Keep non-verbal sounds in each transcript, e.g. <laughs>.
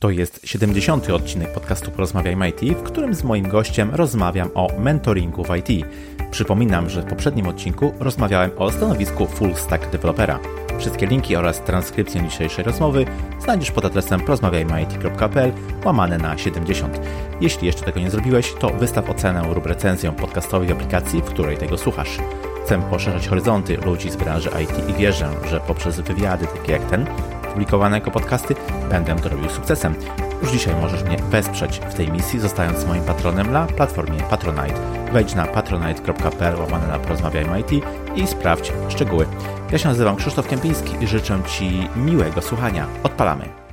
To jest 70. odcinek podcastu Porozmawiajmy IT, w którym z moim gościem rozmawiam o mentoringu w IT. Przypominam, że w poprzednim odcinku rozmawiałem o stanowisku full stack dewelopera. Wszystkie linki oraz transkrypcję dzisiejszej rozmowy znajdziesz pod adresem porozmawiajmyit.pl łamane na 70. Jeśli jeszcze tego nie zrobiłeś, to wystaw ocenę lub recenzję podcastowej aplikacji, w której tego słuchasz. Chcę poszerzać horyzonty ludzi z branży IT i wierzę, że poprzez wywiady takie jak ten publikowane jako podcasty, będę to robił sukcesem. Już dzisiaj możesz mnie wesprzeć w tej misji, zostając moim patronem na platformie Patronite. Wejdź na patronite.pl łamane na porozmawiajmy IT i sprawdź szczegóły. Ja się nazywam Krzysztof Kępiński i życzę Ci miłego słuchania. Odpalamy!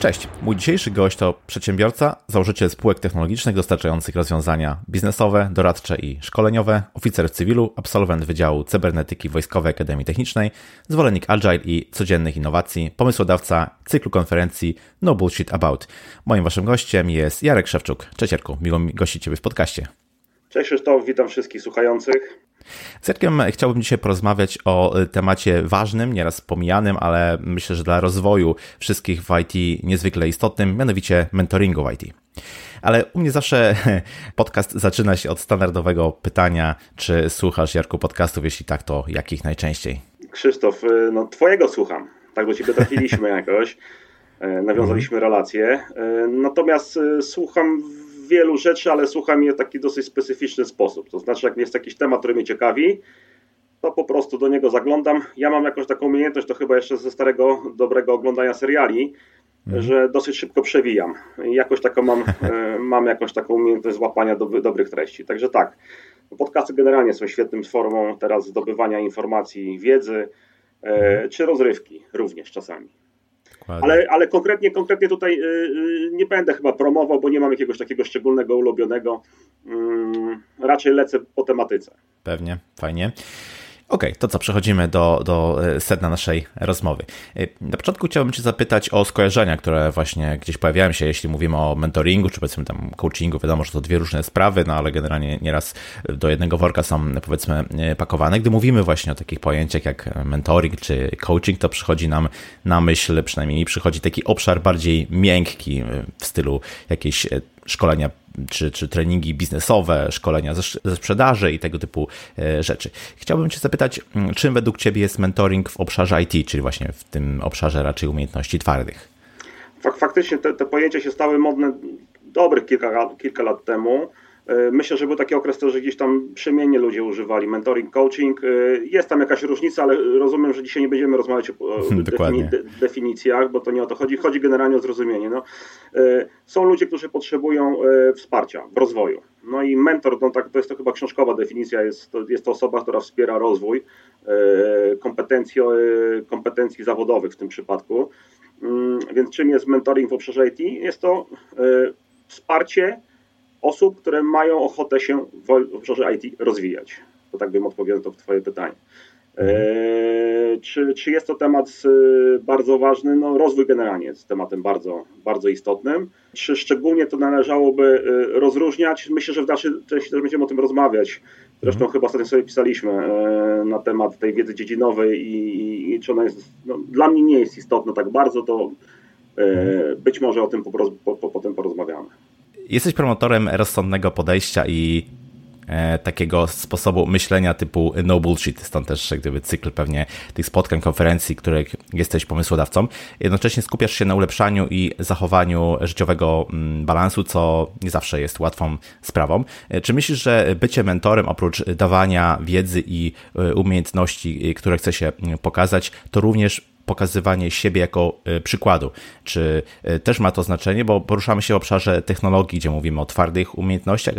Cześć, mój dzisiejszy gość to przedsiębiorca, założyciel spółek technologicznych dostarczających rozwiązania biznesowe, doradcze i szkoleniowe, oficer w cywilu, absolwent Wydziału Cybernetyki Wojskowej Akademii Technicznej, zwolennik Agile i codziennych innowacji, pomysłodawca cyklu konferencji No Bullshit About. Moim waszym gościem jest Jarek Szewczuk. Cześć Jarku, miło mi gościć Ciebie w podcaście. Cześć Krzysztof, witam wszystkich słuchających. Z Jarkiem chciałbym dzisiaj porozmawiać o temacie ważnym, nieraz pomijanym, ale myślę, że dla rozwoju wszystkich w IT niezwykle istotnym, mianowicie mentoringu w IT. Ale u mnie zawsze <laughs> podcast zaczyna się od standardowego pytania, czy słuchasz, Jarku, podcastów? Jeśli tak, to jakich najczęściej? Krzysztof, y, no twojego słucham. Tak do ciebie trafiliśmy <laughs> jakoś. Y, nawiązaliśmy relacje. Y, natomiast słucham wielu rzeczy, ale słucham je w taki dosyć specyficzny sposób. To znaczy, jak jest jakiś temat, który mnie ciekawi, to po prostu do niego zaglądam. Ja mam jakąś taką umiejętność, to chyba jeszcze ze starego, dobrego oglądania seriali, mhm. że dosyć szybko przewijam. I jakoś taką mam, <laughs> e, mam jakąś taką umiejętność złapania do, dobrych treści. Także tak, podcasty generalnie są świetną formą teraz zdobywania informacji, wiedzy, e, mhm. czy rozrywki również czasami. Ale, ale konkretnie, konkretnie tutaj y, y, nie będę chyba promował, bo nie mam jakiegoś takiego szczególnego ulubionego. Mm, raczej lecę po tematyce. Pewnie, fajnie. Okej, okay, to co, przechodzimy do, do e, sedna naszej rozmowy. E, na początku chciałbym Cię zapytać o skojarzenia, które właśnie gdzieś pojawiają się, jeśli mówimy o mentoringu, czy powiedzmy tam coachingu. Wiadomo, że to dwie różne sprawy, no ale generalnie nieraz do jednego worka są powiedzmy e, pakowane. Gdy mówimy właśnie o takich pojęciach jak mentoring czy coaching, to przychodzi nam na myśl, przynajmniej mi przychodzi taki obszar bardziej miękki w stylu jakiejś szkolenia czy, czy treningi biznesowe, szkolenia ze, ze sprzedaży i tego typu e, rzeczy. Chciałbym Cię zapytać, mm, czym według Ciebie jest mentoring w obszarze IT, czyli właśnie w tym obszarze raczej umiejętności twardych? Faktycznie te, te pojęcia się stały modne dobrych kilka, kilka lat temu. E, myślę, że był taki okres też, że gdzieś tam przemiennie ludzie używali mentoring, coaching. E, jest tam jakaś różnica, ale rozumiem, że dzisiaj nie będziemy rozmawiać o <laughs> defini definicjach, bo to nie o to chodzi. Chodzi generalnie o zrozumienie. No, e, są ludzie, którzy potrzebują wsparcia w rozwoju. No i mentor, no tak, to jest to chyba książkowa definicja, jest to, jest to osoba, która wspiera rozwój kompetencji, kompetencji zawodowych w tym przypadku. Mm, więc czym jest mentoring w obszarze IT? Jest to wsparcie osób, które mają ochotę się w obszarze IT rozwijać. To tak bym odpowiedział to w Twoje pytanie. Eee, czy, czy jest to temat y, bardzo ważny? No, rozwój generalnie jest tematem bardzo, bardzo istotnym. Czy szczególnie to należałoby y, rozróżniać? Myślę, że w dalszej części też będziemy o tym rozmawiać. Zresztą mhm. chyba ostatnio sobie pisaliśmy e, na temat tej wiedzy dziedzinowej i, i, i czy ona jest, no, dla mnie nie jest istotna tak bardzo, to e, mhm. być może o tym po, po, po, potem porozmawiamy. Jesteś promotorem rozsądnego podejścia i e, takiego sposobu myślenia typu no bullshit, stąd też gdyby cykl pewnie tych spotkań, konferencji, których jesteś pomysłodawcą. Jednocześnie skupiasz się na ulepszaniu i zachowaniu życiowego mm, balansu, co nie zawsze jest łatwą sprawą. E, czy myślisz, że bycie mentorem oprócz dawania wiedzy i e, umiejętności, które chce się mm, pokazać, to również pokazywanie siebie jako e, przykładu. Czy e, też ma to znaczenie, bo poruszamy się w obszarze technologii, gdzie mówimy o twardych umiejętnościach,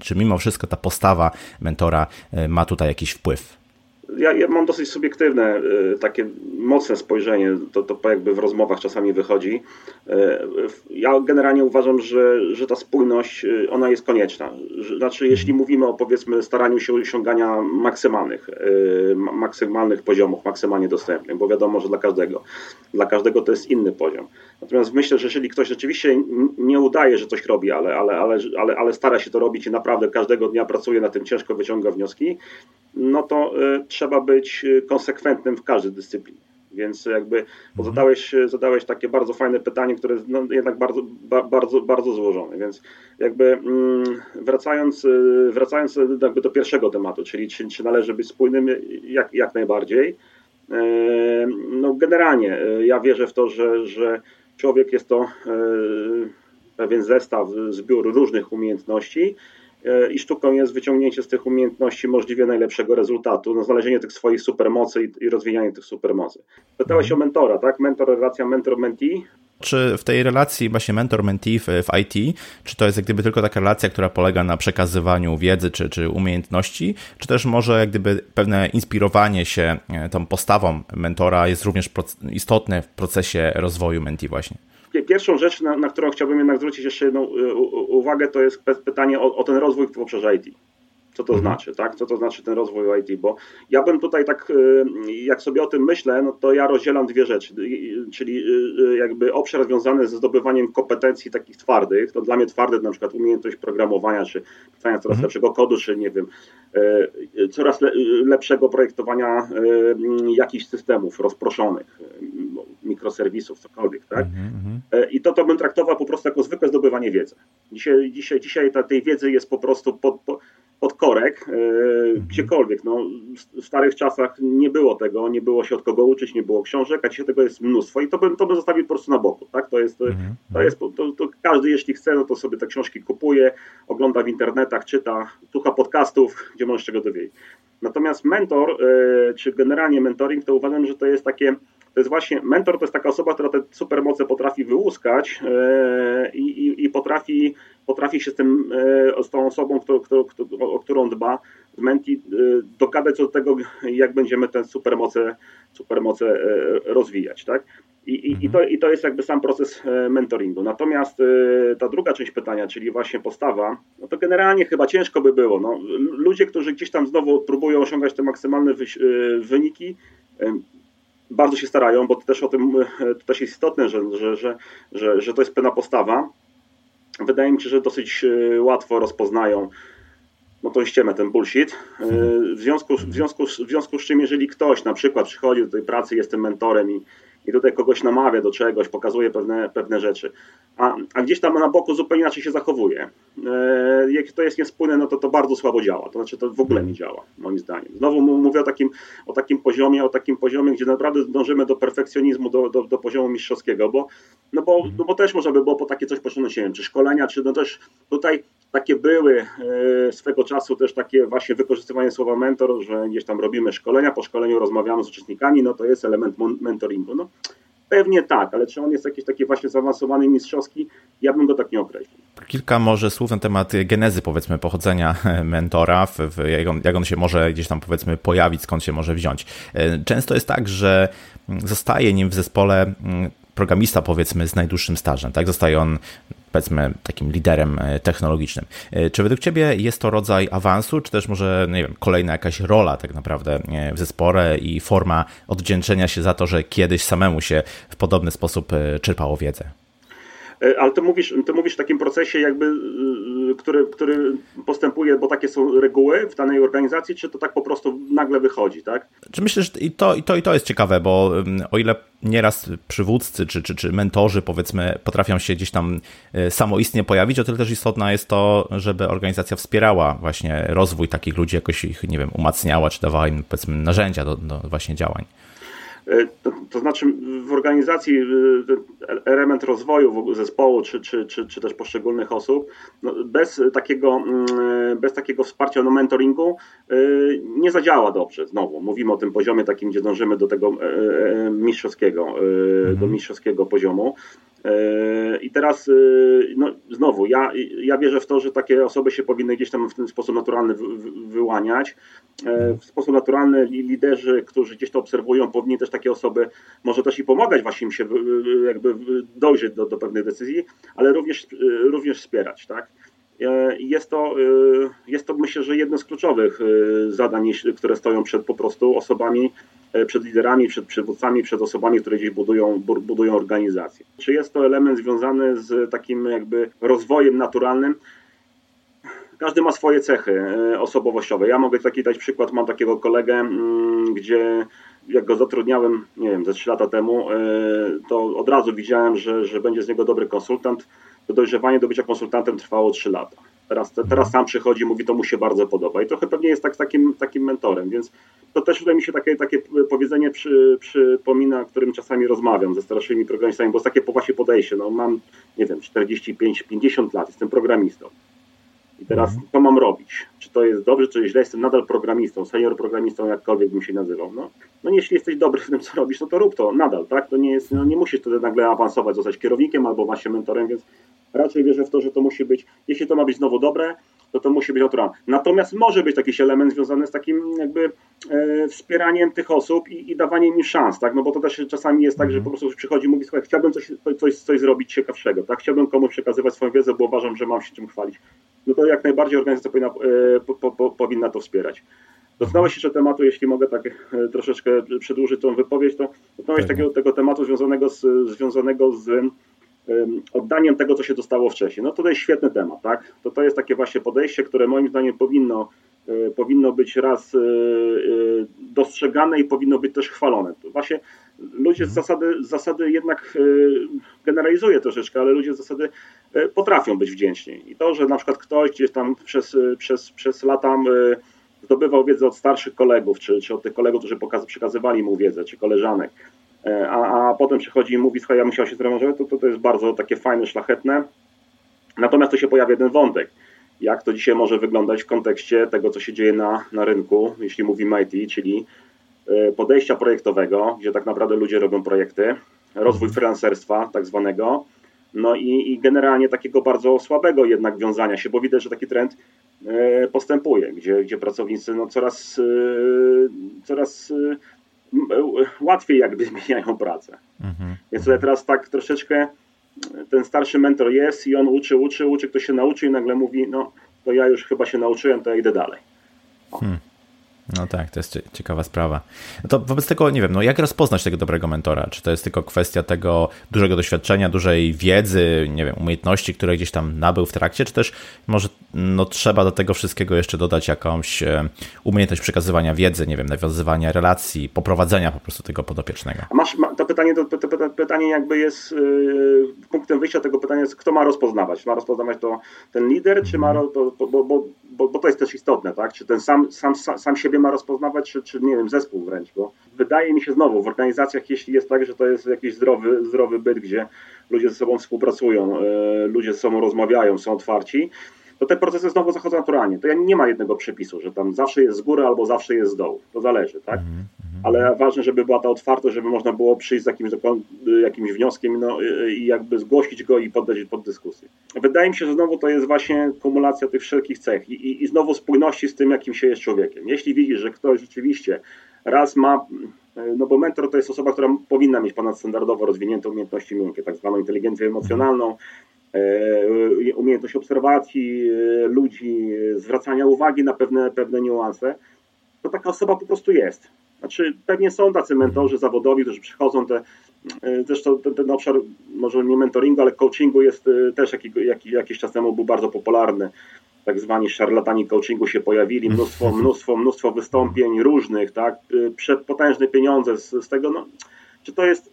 czy mimo wszystko ta postawa mentora e, ma tutaj jakiś wpływ? Ja, ja, mam dosyć subiektywne, y, takie mocne spojrzenie, to, to jakby w rozmowach czasami wychodzi. Y, ja generalnie uważam, że, że ta spójność, y, ona jest konieczna. Znaczy, jeśli mhm. mówimy o powiedzmy staraniu się osiągania maksymalnych, maksymalnych poziomów, maksymalnie dostępnych, bo wiadomo, że dla każdego, dla każdego to jest inny poziom. Natomiast myślę, że jeżeli ktoś rzeczywiście nie udaje, że coś robi, ale, ale, ale, ale, ale stara się to robić i naprawdę każdego dnia pracuje na tym ciężko, wyciąga wnioski, no to y, trzeba być y, konsekwentnym w każdej dyscyplinie. Więc jakby mhm. zadałeś, zadałeś takie bardzo fajne pytanie, które no, jednak bardzo, ba, bardzo, bardzo złożone. Więc jakby mm, wracając, wracając jakby do pierwszego tematu, czyli czy, czy należy być spójnym, jak, jak najbardziej. No generalnie ja wierzę w to, że, że człowiek jest to pewien zestaw, zbiór różnych umiejętności i sztuką jest wyciągnięcie z tych umiejętności możliwie najlepszego rezultatu, no, znalezienie tych swoich supermocy i, i rozwijanie tych supermocy. Pytałeś o mentora, tak? Mentor, relacja mentor-mentee. Czy w tej relacji właśnie mentor-mentee w, w, IT, czy to jest jak gdyby tylko taka relacja, która polega na przekazywaniu wiedzy czy, czy umiejętności, czy też może jak gdyby pewne inspirowanie się e, tą postawą mentora jest również istotne w procesie rozwoju mentee właśnie? Pierwszą rzecz, na, na, którą chciałbym jednak zwrócić jeszcze jedną y, uwagę, to jest pytanie o, o ten rozwój w obszarze IT co to mhm. znaczy, tak? Co to znaczy ten rozwój IT, bo ja bym tutaj tak, y, jak sobie o tym myślę, no to ja rozdzielam dwie rzeczy, czyli y, jakby obszar związany ze zdobywaniem kompetencji takich twardych, to dla mnie twarde na przykład umiejętność programowania, czy pisania coraz mhm. lepszego kodu, czy nie wiem, coraz lepszego projektowania jakichś systemów rozproszonych, mikroserwisów, cokolwiek, tak? Mm -hmm. I to, to bym traktował po prostu jako zwykłe zdobywanie wiedzy. Dzisiaj, dzisiaj, dzisiaj ta, tej wiedzy jest po prostu pod, pod, pod korek, mm -hmm. gdziekolwiek. No, w starych czasach nie było tego, nie było się od kogo uczyć, nie było książek, a dzisiaj tego jest mnóstwo i to bym, to bym zostawił po prostu na boku, tak? To jest, -hmm. to jest to, to każdy jeśli chce, no to sobie te książki kupuje, ogląda w internetach, czyta, słucha podcastów, gdzie może czego dowiedzieć. Natomiast mentor, e, czy generalnie mentoring, to uważam, że to jest takie to jest właśnie mentor, to jest taka osoba, która te supermoce potrafi wyłuskać e, i, i, i potrafi, potrafi się z, tym, e, z tą osobą, kto, kto, kto, o którą dba, z menti, e, dogadać do tego, jak będziemy te supermoce, supermoce rozwijać. Tak? I, i, i, to, I to jest jakby sam proces mentoringu. Natomiast ta druga część pytania, czyli właśnie postawa, no to generalnie chyba ciężko by było. No, ludzie, którzy gdzieś tam znowu próbują osiągać te maksymalne wyniki, bardzo się starają, bo to też o tym to też jest istotne, że, że, że, że, że to jest pewna postawa. Wydaje mi się, że dosyć e, łatwo rozpoznają no tą ściemę, ten bullshit. E, w związku, w, związku, w związku z czym, jeżeli ktoś na przykład przychodzi do tej pracy, jest tym mentorem i, i tutaj kogoś namawia do czegoś, pokazuje pewne, pewne rzeczy, a, a gdzieś tam na boku zupełnie inaczej się zachowuje. E, jak to jest niespójne, no to to bardzo słabo działa. To znaczy to w ogóle nie działa, moim zdaniem. Znowu mówię o takim, o takim poziomie, o takim poziomie, gdzie naprawdę dążymy do perfekcjonizmu, do, do, do poziomu mistrzowskiego, bo, no bo, no bo też można by było po takie coś pociągnąć, nie wiem, czy szkolenia, czy no też tutaj takie były e, swego czasu też takie właśnie wykorzystywanie słowa mentor, że gdzieś tam robimy szkolenia, po szkoleniu rozmawiamy z uczestnikami, no to jest element mentoringu. No, Pewnie tak, ale czy on jest jakiś taki właśnie zaawansowany mistrzowski? Ja bym go tak nie określił. Kilka może słów na temat genezy, powiedzmy, pochodzenia <laughs> mentora, w, w, jak, on, jak on się może gdzieś tam, powiedzmy, pojawić, skąd się może wziąć. E, często jest tak, że zostaje nim w zespole mm, programista, powiedzmy, z najdłuższym stażem. Tak? Zostaje on powiedzmy takim liderem e, technologicznym. E, czy według Ciebie jest to rodzaj awansu, czy też może nie wiem, kolejna jakaś rola tak naprawdę e, w zespole i forma odwdzięczenia się za to, że kiedyś samemu się w podobny sposób czerpało wiedzę? Ale ty mówisz, ty mówisz w takim procesie, jakby, który, który postępuje, bo takie są reguły w danej organizacji, czy to tak po prostu nagle wychodzi, tak? Czy myślę, że i to, i to, i to jest ciekawe, bo o ile nieraz przywódcy czy, czy, czy mentorzy, powiedzmy, potrafią się gdzieś tam e, samoistnie pojawić, o tyle też istotne jest to, żeby organizacja wspierała właśnie rozwój takich ludzi, jakoś ich, nie wiem, umacniała, czy dawała im, powiedzmy, narzędzia do, do właśnie działań. E, to, to, znaczy w organizacji e, element rozwoju zespołu czy, czy, czy, czy też poszczególnych osób, no bez, takiego, mm, bez takiego wsparcia no mentoringu e, nie zadziała dobrze. Znowu mówimy o tym poziomie takim, gdzie dążymy do tego mistrzowskiego, mhm. do mistrzowskiego poziomu. I teraz no, znowu, ja, ja wierzę w to, że takie osoby się powinny gdzieś tam w ten sposób naturalny wyłaniać. W sposób naturalny liderzy, którzy gdzieś to obserwują, powinni też takie osoby może też i pomagać właśnie im się jakby dojrzeć do, do pewnych decyzji, ale również, również wspierać, tak? E, jest to, e, jest to myślę, że jedno z kluczowych e, zadań, które stoją przed po prostu osobami, przed liderami, przed przywódcami, przed osobami, które gdzieś budują, budują organizację. Czy jest to element związany z takim jakby rozwojem naturalnym? Każdy ma swoje cechy osobowościowe. Ja mogę taki dać przykład, mam takiego kolegę, mm, gdzie jak go zatrudniałem, nie wiem, ze 3 lata temu, to od razu widziałem, że, że będzie z niego dobry konsultant. To dojrzewanie do bycia konsultantem trwało 3 lata. Teraz, teraz sam przychodzi mówi, to mu się bardzo podoba. I trochę pewnie jest tak, takim, takim mentorem, więc to też tutaj mi się takie, takie powiedzenie przy, przypomina, którym czasami rozmawiam ze starszymi programistami, bo jest takie właśnie podejście. No, mam, nie wiem, 45-50 lat, jestem programistą. I teraz mhm. co mam robić? Czy to jest dobrze, czy źle? Jestem nadal programistą, senior programistą, jakkolwiek bym się nazywał. No, no jeśli jesteś dobry w tym, co robisz, no to rób to nadal, tak? To nie jest, no nie musisz wtedy nagle awansować, zostać kierownikiem albo właśnie mentorem, więc raczej wierzę w to, że to musi być, jeśli to ma być znowu dobre, to to musi być naturalne. Natomiast może być jakiś element związany z takim jakby e, wspieraniem tych osób i, i, dawaniem im szans, tak? No bo to też czasami jest tak, że po prostu przychodzi i mówi, słuchaj, chciałbym coś, coś, coś zrobić ciekawszego, tak? Chciałbym komuś przekazywać swoją wiedzę, bo uważam, że mam się czym chwalić. No to jak najbardziej organizacja powinna, e, po, po, powinna to wspierać. Dotknąłeś jeszcze tematu, jeśli mogę tak e, troszeczkę przedłużyć tą wypowiedź, to dotknąłeś takiego, tego tematu związanego z, związanego z oddaniem tego, co się dostało wcześniej. No to jest świetny temat, tak? To, to jest takie właśnie podejście, które moim zdaniem powinno, e, powinno być raz e, e, dostrzegane i powinno być też chwalone. To właśnie ludzie z mhm. zasady, z zasady jednak generalizuję troszeczkę, ale ludzie z zasady potrafią być wdzięczni. I to, że na przykład ktoś gdzieś tam przez, przez, przez lata zdobywał wiedzę od starszych kolegów, czy, czy od tych kolegów, którzy przekazywali mu wiedzę, czy koleżanek, a, a potem przychodzi i mówi, słuchaj, ja musiał się trenerzować, to, to, to jest bardzo takie fajne, szlachetne. Natomiast tu się pojawia jeden wątek. Jak to dzisiaj może wyglądać w kontekście tego, co się dzieje na, na rynku, jeśli mówimy IT, czyli e, podejścia projektowego, gdzie tak naprawdę ludzie robią projekty, rozwój freelancerstwa tak zwanego, no i, i generalnie takiego bardzo słabego jednak wiązania się, bo widać, że taki trend e, postępuje, gdzie, gdzie pracownicy no coraz, coraz łatwiej jakby zmieniają <laughs> pracę. Mhm. Więc tutaj teraz tak troszeczkę ten starszy mentor jest i on uczy, uczy, uczy, ktoś się nauczy i nagle mówi, no to ja już chyba się nauczyłem, to ja idę dalej. Hmm. No tak, to jest ciekawa sprawa. No to wobec tego nie wiem, no jak rozpoznać tego dobrego mentora? Czy to jest tylko kwestia tego dużego doświadczenia, dużej wiedzy, nie wiem, umiejętności, które gdzieś tam nabył w trakcie, czy też może no, trzeba do tego wszystkiego jeszcze dodać jakąś e, umiejętność przekazywania wiedzy, nie wiem, nawiązywania relacji, poprowadzenia po prostu tego podopiecznego? Masz, to pytanie, to, to, to pytanie jakby jest yy, punktem wyjścia tego pytania jest, kto ma rozpoznawać? Ma rozpoznawać to ten lider, czy ma, mhm. bo, bo, bo, bo, to jest też istotne, tak? Czy ten sam, sam, sam siebie ma rozpoznawać, czy, czy nie wiem, zespół wręcz, bo wydaje mi się znowu, w organizacjach, jeśli jest tak, że to jest jakiś zdrowy, zdrowy byt, gdzie ludzie ze sobą współpracują, yy, ludzie ze sobą rozmawiają, są otwarci, to te procesy znowu zachodzą naturalnie. To ja nie ma jednego przepisu, że tam zawsze jest z góry albo zawsze jest z dołu. To zależy, tak? Mm -hmm. Ale ważne, żeby była ta otwartość, żeby można było przyjść z jakimś, jakimś wnioskiem no, i jakby zgłosić go i poddać pod dyskusję. Wydaje mi się, że znowu to jest właśnie kumulacja tych wszelkich cech i, i, i znowu spójności z tym, jakim się jest człowiekiem. Jeśli widzisz, że ktoś rzeczywiście raz ma no bo mentor to jest osoba, która powinna mieć ponadstandardowo rozwinięte umiejętności miękkie, tak zwaną inteligencję emocjonalną, E, umiejętność obserwacji e, ludzi, zwracania uwagi na pewne, pewne niuanse, to taka osoba po prostu jest. Znaczy, pewnie są tacy mentorzy zawodowi, którzy przychodzą, te, e, zresztą ten, ten obszar, może nie mentoringu, ale coachingu jest też jaki, jak, jakiś czas temu był bardzo popularny. Tak zwani szarlatani coachingu się pojawili, mnóstwo, mnóstwo, mnóstwo wystąpień różnych, tak, przepotężne pieniądze z, z tego. No, czy, to jest,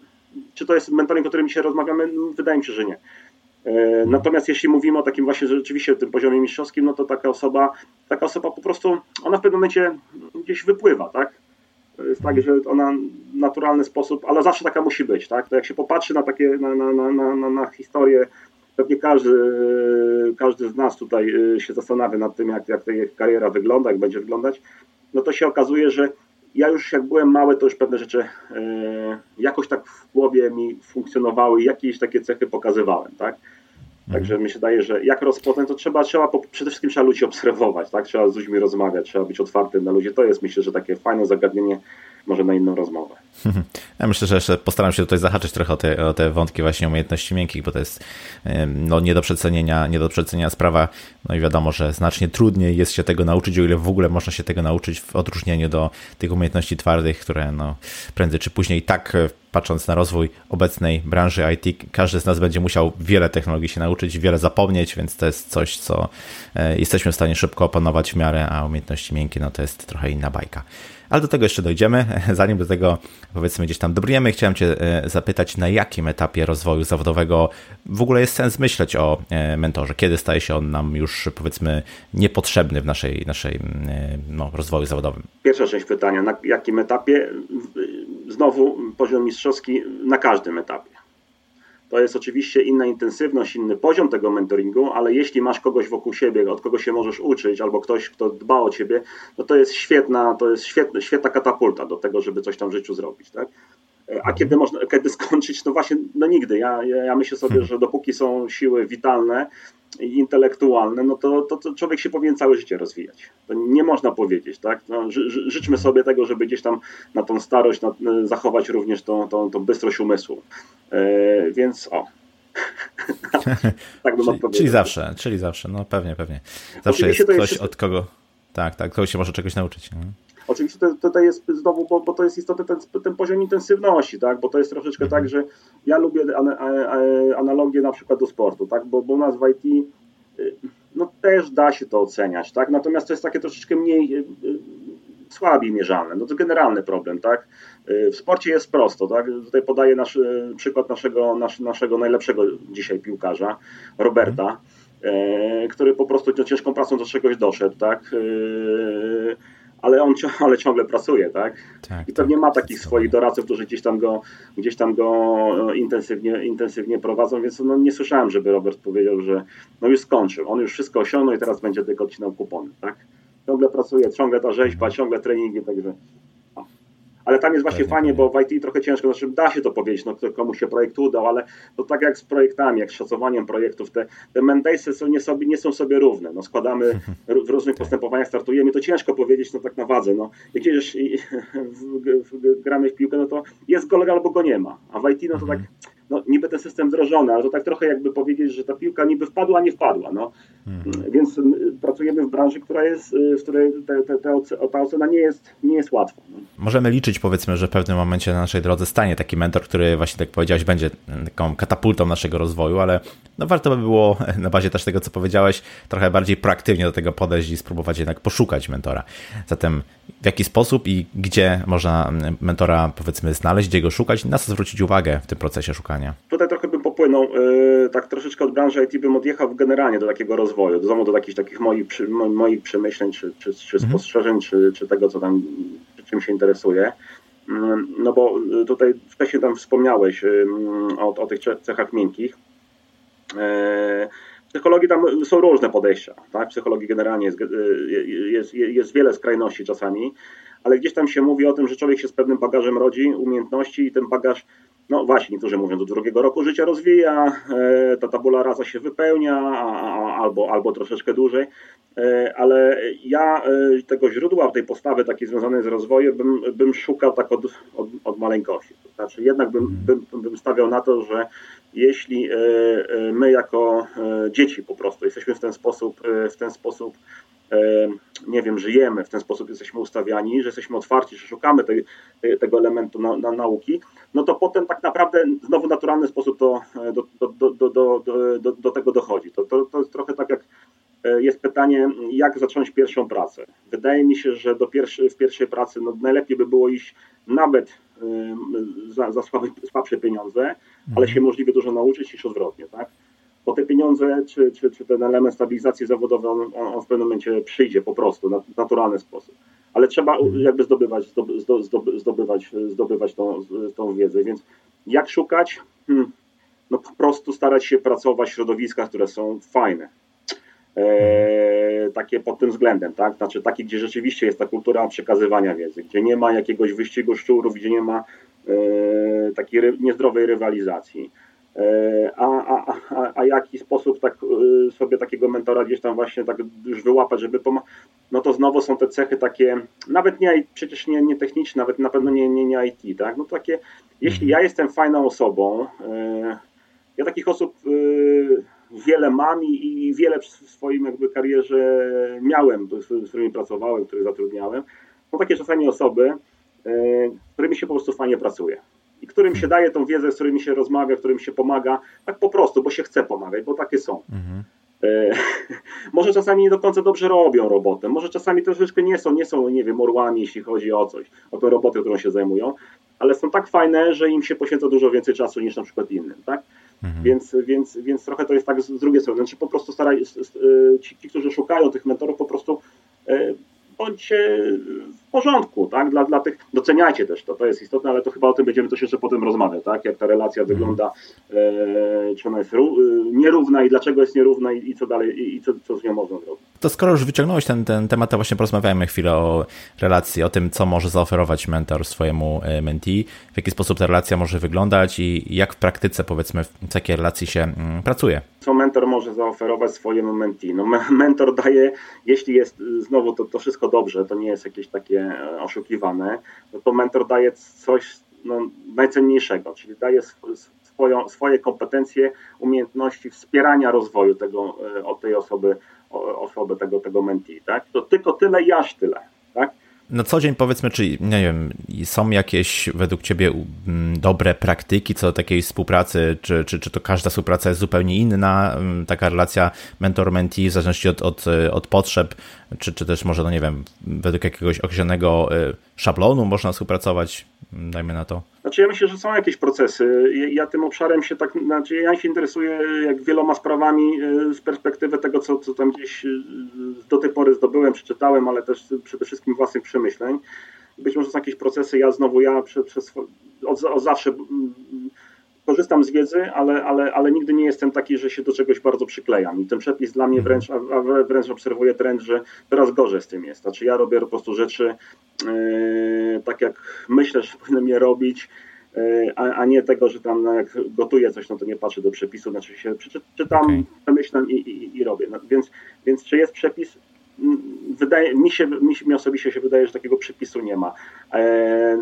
czy to jest mentoring, o którym dzisiaj rozmawiamy? Wydaje mi się, że nie. E, natomiast jeśli mówimy o takim właśnie rzeczywiście tym poziomie mistrzowskim, no to taka osoba, taka osoba po prostu, ona w pewnym momencie gdzieś wypływa, tak? Jest tak, że ona w naturalny sposób, ale zawsze taka musi być, tak? To jak się popatrzy na takie, na, na, na, na, na historię, pewnie każdy, każdy z nas tutaj e, się zastanawia nad tym, jak, jak ta kariera wygląda, jak będzie wyglądać, no to się okazuje, że ja już jak byłem mały, to już pewne rzeczy e, jakoś tak w głowie mi funkcjonowały, jakieś takie cechy pokazywałem, tak? Także mi się daje, że jak rozpoznać, to trzeba, trzeba przede wszystkim trzeba ludzi obserwować, tak? Trzeba z ludźmi rozmawiać, trzeba być otwartym na ludzi. To jest myślę, że takie fajne zagadnienie może na inną rozmowę. <laughs> Ja myślę, że jeszcze postaram się tutaj zahaczyć trochę o te, o te wątki właśnie umiejętności miękkich, bo to jest no, nie, do przecenienia, nie do przecenienia sprawa. No i wiadomo, że znacznie trudniej jest się tego nauczyć, o ile w ogóle można się tego nauczyć w odróżnieniu do tych umiejętności twardych, które no, prędzej czy później tak e, patrząc na rozwój obecnej branży IT, każdy z nas będzie musiał wiele technologii się nauczyć, wiele zapomnieć, więc to jest coś, co e, jesteśmy w stanie szybko opanować w miarę, a umiejętności miękkie no to jest trochę inna bajka. Ale do tego jeszcze dojdziemy. <laughs> Zanim do tego powiedzmy gdzieś tam dobrniemy, chciałem Cię zapytać, na jakim etapie rozwoju zawodowego w ogóle jest sens myśleć o mentorze? Kiedy staje się on nam już powiedzmy niepotrzebny w naszej, naszej no, rozwoju zawodowym? Pierwsza część pytania, na jakim etapie? Znowu poziom mistrzowski na każdym etapie. To jest oczywiście inna intensywność, inny poziom tego mentoringu, ale jeśli masz kogoś wokół siebie, od kogo się możesz uczyć, albo ktoś, kto dba o ciebie, no to jest świetna, to jest świetna, świetna katapulta do tego, żeby coś tam w życiu zrobić. Tak? A mhm. kiedy można, kiedy skończyć? No właśnie, no nigdy. Ja, ja, ja myślę sobie, że dopóki są siły witalne i intelektualne, no to, to, to, człowiek się powinien całe życie rozwijać. To nie można powiedzieć, tak? No, ży, życzmy sobie tego, żeby gdzieś tam na tą starość na, zachować również tą, tą, tą bystrość umysłu. E, więc o. <laughs> tak bym czyli. Czyli zawsze, czyli zawsze, no pewnie, pewnie. Zawsze jest ktoś, jest... od kogo. Tak, tak, ktoś się może czegoś nauczyć. Nie? Oczywiście tutaj jest znowu, bo, bo to jest istotny ten, ten, poziom intensywności, tak? bo to jest troszeczkę tak, że ja lubię analogię na przykład do sportu, tak? bo, bo u nas w IT y, no też da się to oceniać, tak? natomiast to jest takie troszeczkę mniej, y, y, słabiej mierzalne. No to generalny problem, tak? W sporcie jest prosto, tak? Tutaj podaję nasz, przykład naszego, nasz, naszego najlepszego dzisiaj piłkarza, Roberta, który po prostu ciężką pracą do czegoś doszedł, tak? Ale on <laughs> ale ciągle pracuje, tak? tak I pewnie tak, ma takich swoich doradców, którzy gdzieś tam go, gdzieś tam go e, intensywnie, intensywnie prowadzą, więc no, nie słyszałem, żeby Robert powiedział, że no już skończył, on już wszystko osiągnął i teraz będzie tylko odcinał kupony, tak? Ciągle pracuje, ciągle ta rzeźba, ciągle treningi, także ale tam jest właśnie fajnie, bo w IT trochę ciężko, znaczy da się to powiedzieć, no komuś się projekt udał, ale to tak jak z projektami, jak z szacowaniem projektów, te, te są nie, sobie, nie są sobie równe, no składamy <laughs> w różnych postępowaniach, startujemy, to ciężko powiedzieć, no tak na wadze, no. Jak jedziesz <laughs> w, w, w, gramy w piłkę, no to jest gol albo go nie ma, a w IT no to tak no, niby ten system wdrożony, ale to tak trochę jakby powiedzieć, że ta piłka niby wpadła, a nie wpadła. No. Mhm. Więc pracujemy w branży, która jest, y, w której te, te, te, ta ocena nie jest, nie jest łatwa. No. Możemy liczyć powiedzmy, że w pewnym momencie na naszej drodze stanie taki mentor, który właśnie tak powiedziałeś, będzie taką katapultą naszego rozwoju, ale no warto by było <laughs> na bazie też tego, co powiedziałeś, trochę bardziej proaktywnie do tego podejść i spróbować jednak poszukać mentora. Zatem w jaki sposób i gdzie można mentora powiedzmy znaleźć, gdzie go szukać, na co zwrócić uwagę w tym procesie szukania? Tutaj trochę bym popłynął, yy, tak troszeczkę od branży IT bym odjechał generalnie do takiego rozwoju, do, do jakichś takich moich, moich przemyśleń, czy, czy, czy mhm. spostrzeżeń, czy, czy tego, co tam, czym się interesuje. Mm, no bo y, tutaj wcześniej tam wspomniałeś o, o tych cechach miękkich. Psychologii tam są różne podejścia. Tak? Psychologii generalnie jest, y, jest, jest wiele skrajności czasami, ale gdzieś tam się mówi o tym, że człowiek się z pewnym bagażem rodzi, umiejętności i ten bagaż, no właśnie, niektórzy mówią, do drugiego roku życia rozwija, e, ta tabula rasa się wypełnia, albo, albo troszeczkę dłużej. E, ale ja e, tego źródła, tej postawy takiej związanej z rozwojem bym, bym szukał tak od, od, od maleńkości. To znaczy jednak bym, bym, bym stawiał na to, że jeśli my jako dzieci po prostu jesteśmy w ten sposób, w ten sposób nie wiem, żyjemy, w ten sposób jesteśmy ustawiani, że jesteśmy otwarci, że szukamy tej, tego elementu na, na nauki, no to potem tak naprawdę znowu naturalny sposób to, do, do, do, do, do, tego dochodzi. To, to, to jest trochę tak jak E, jest pytanie, jak zacząć pierwszą pracę. Wydaje mi się, że do pierwszy, w pierwszej pracy no, najlepiej by było iść nawet za, za słabe, słabsze pieniądze, mhm. ale się możliwie dużo nauczyć niż odwrotnie. Tak? Bo te pieniądze, czy, czy, czy ten element stabilizacji zawodowej, on, on w pewnym momencie przyjdzie po prostu na naturalny sposób. Ale trzeba mhm. jakby zdobywać, zdoby, zdobywać, zdobywać tą, tą wiedzę. Więc jak szukać? Hmm. No po prostu starać się pracować w środowiskach, które są fajne E, takie pod tym względem, tak? Znaczy takie, gdzie rzeczywiście jest ta kultura przekazywania wiedzy, gdzie nie ma jakiegoś wyścigu szczurów, gdzie nie ma e, takiej ry, niezdrowej rywalizacji. E, a, a, a, a jaki sposób tak e, sobie takiego mentora gdzieś tam właśnie tak już wyłapać, żeby pomagać, no to znowu są te cechy takie, nawet nie, przecież nie, nie techniczne, nawet na pewno nie, nie, nie IT, tak? No takie, jeśli ja jestem fajną osobą, e, ja takich osób wiele mam i, wiele w swoim jakby karierze miałem, z którymi pracowałem, których zatrudniałem. Są takie czasami osoby, którymi się po prostu fajnie pracuje. I którym się daje tą wiedzę, z którymi się rozmawia, którym się pomaga, tak po prostu, bo się chce pomagać, bo takie są. Mhm. E, <laughs> może czasami nie do końca dobrze robią robotę, może czasami troszeczkę nie są, nie są, nie wiem, orłami, jeśli chodzi o coś, o tę robotę, którą się zajmują, ale są tak fajne, że im się poświęca dużo więcej czasu niż na przykład innym, tak? Mhm. Więc, więc, więc trochę to jest tak z, z drugiej strony. Znaczy po prostu staraj, ci, ci, którzy szukają tych mentorów, po prostu e, bądźcie w porządku, tak? Dla, dla tych, doceniajcie też to, to jest istotne, ale to chyba o tym będziemy też jeszcze potem rozmawiać, tak? Jak ta relacja mhm. wygląda, e, czy ona jest ró, e, nierówna i dlaczego jest nierówna i, i co dalej, i, i co, co z nią można zrobić. To skoro już wyciągnąłeś ten, ten temat, to właśnie porozmawiajmy chwilę o relacji, o tym, co może zaoferować mentor swojemu e, mentee, w jaki sposób ta relacja może wyglądać i jak w praktyce, powiedzmy, w takiej relacji się mm, pracuje. Co mentor może zaoferować swojemu mentee? No, mentor daje, jeśli jest znowu to, to wszystko dobrze, to nie jest jakieś takie e, oszukiwane, no to mentor daje coś no, najcenniejszego, czyli daje swoją, swoje kompetencje, umiejętności wspierania rozwoju tego, e, od tej osoby, osoby tego, tego mentee. Tak? To tylko tyle i aż tyle. Tak? Na co dzień powiedzmy, czy nie wiem, są jakieś według Ciebie mm, dobre praktyki co do takiej współpracy, czy, czy, czy to każda współpraca jest zupełnie inna, mm, taka relacja mentor-mentee w zależności od, od, od potrzeb, czy, czy też może, no nie wiem, według jakiegoś określonego y, szablonu można współpracować, dajmy na to? Znaczy ja myślę, że są jakieś procesy. Ja tym obszarem się tak, znaczy ja się interesuję jak wieloma sprawami y, z perspektywy tego, co, co tam gdzieś y, do tej pory zdobyłem, przeczytałem, ale też przede wszystkim własnych przemyśleń. Być może są jakieś procesy, ja znowu, ja przez, przez od, od zawsze korzystam z wiedzy, ale, ale, ale nigdy nie jestem taki, że się do czegoś bardzo przyklejam. I ten przepis dla mnie mhm. wręcz, a wręcz obserwuję trend, że teraz gorzej z tym jest. Znaczy ja robię po prostu rzeczy yy, tak jak myślę, że <laughs> powinienem je robić, yy, a, a, nie tego, że tam no, jak gotuję coś, no to nie patrzę do przepisu, znaczy się czytam, okay. przemyślam i, i, i robię. No, więc, więc czy jest przepis? Wydaje, mi, się, mi, mi osobiście się wydaje, że takiego przepisu nie ma. E,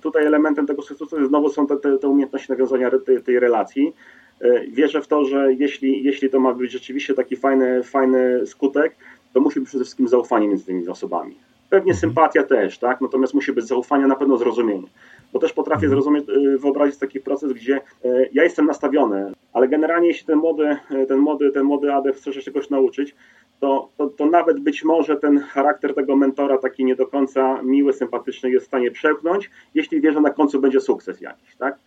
tutaj elementem tego sukcesu znowu są te, te, te umiejętności nawiązania tej, tej relacji. E, wierzę w to, że jeśli, jeśli to ma być rzeczywiście taki fajny, fajny skutek, to musi być przede wszystkim zaufanie między tymi osobami. Pewnie mhm. sympatia też, tak? Natomiast musi być zaufanie, na pewno zrozumienie. Bo też potrafię mhm. zrozumieć, e, wyobrazić taki proces, gdzie ja jestem nastawiony, ale generalnie jeśli ten młody, ten młody, ten młody adept chce się czegoś nauczyć, to, to, to, nawet być może ten charakter tego mentora, taki nie do końca miły, sympatyczny, jest w stanie przełknąć, jeśli wie, że na końcu będzie sukces jakiś, tak?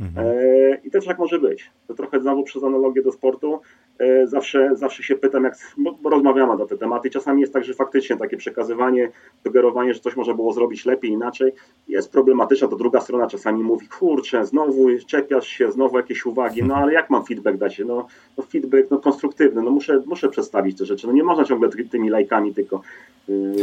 Mhm. E, I też tak może być. To trochę znowu przez analogię do sportu. E, zawsze, zawsze się pytam, jak, bo rozmawiamy na te tematy. Czasami jest tak, że faktycznie takie przekazywanie, sugerowanie, że coś można było zrobić lepiej, inaczej, jest problematyczne. To druga strona czasami mówi, kurczę, znowu czepiasz się, znowu jakieś uwagi, no ale jak mam feedback dać? No, no feedback no, konstruktywny, no muszę, muszę przedstawić te rzeczy. No nie można ciągle tymi lajkami tylko yy,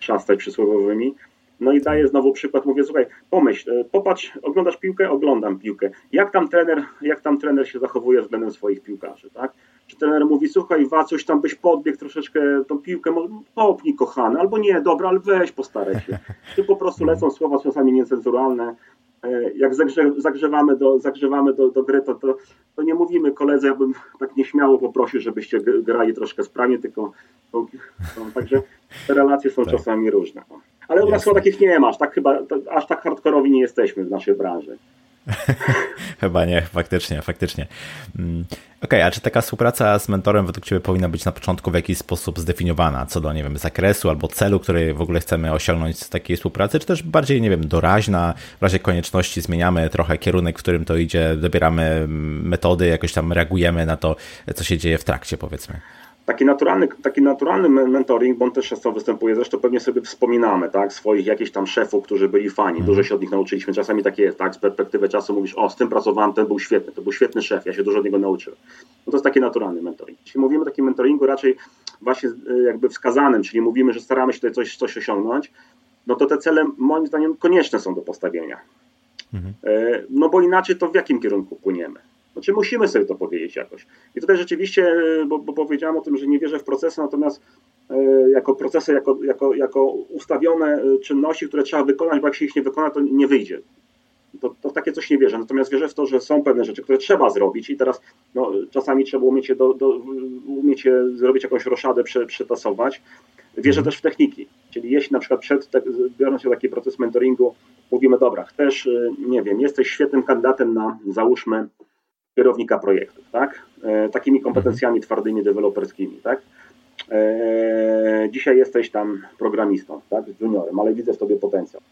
szastać przysłowiowymi. No i daję znowu przykład, mówię, słuchaj, pomyśl, e, popatrz, oglądasz piłkę, oglądam piłkę. Jak tam trener, jak tam trener się zachowuje względem swoich piłkarzy, tak? Czy trener mówi, słuchaj, coś tam byś podbiegł troszeczkę tą piłkę, popnij kochany, albo nie, dobra, ale weź, postaraj się. Czy po prostu lecą słowa czasami niecenzuralne, jak zagrze, zagrzewamy, do, zagrzewamy do, do gry, to, to, to, nie mówimy koledze, ja bym tak nieśmiało poprosił, żebyście grali troszkę sprawnie, tylko to, to, także te relacje są tak. czasami różne. Ale u nas takich nie masz, tak chyba, aż tak hardkorowi nie jesteśmy w naszej branży. <laughs> Chyba nie, faktycznie, faktycznie. Mm, okay, a czy taka współpraca z mentorem według Ciebie powinna być na początku w jakiś sposób zdefiniowana, co do, nie wiem, zakresu albo celu, który w ogóle chcemy osiągnąć z takiej współpracy, czy też bardziej, nie wiem, doraźna, w razie konieczności zmieniamy trochę kierunek, w którym to idzie, dobieramy metody, jakoś tam reagujemy na to, co się dzieje w trakcie, powiedzmy? Taki naturalny, taki naturalny mentoring, bo on też często występuje, zresztą pewnie sobie wspominamy, tak, swoich jakichś tam szefów, którzy byli fani, dużo się od nich nauczyliśmy, czasami takie jest, tak, z perspektywy czasu mówisz, o, z tym pracowałem, ten był świetny, to był świetny szef, ja się dużo od niego nauczyłem. No to jest taki naturalny mentoring. Jeśli mówimy o takim mentoringu raczej właśnie y, jakby wskazanym, czyli mówimy, że staramy się tutaj coś, coś osiągnąć, no to te cele moim zdaniem konieczne są do postawienia. Mhm. E, no bo inaczej to w jakim kierunku płyniemy? Znaczy musimy sobie to powiedzieć jakoś. I tutaj rzeczywiście, bo, bo powiedziałem o tym, że nie wierzę w procesy, natomiast e, jako procesy, jako, jako, jako ustawione e, czynności, które trzeba wykonać, bo jak się ich nie wykona, to nie wyjdzie. To, to takie coś nie wierzę. Natomiast wierzę w to, że są pewne rzeczy, które trzeba zrobić i teraz no, czasami trzeba umieć do, do, umieć zrobić jakąś roszadę, prze, przetasować. Wierzę też w techniki. Czyli jeśli na przykład przed, te, biorąc się taki proces mentoringu, mówimy, dobra, e, nie wiem, jesteś świetnym kandydatem na, załóżmy, kierownika projektów, tak? Takimi kompetencjami twardymi deweloperskimi, tak? Dzisiaj jesteś tam programistą, tak? Juniorem, ale widzę w tobie potencjał.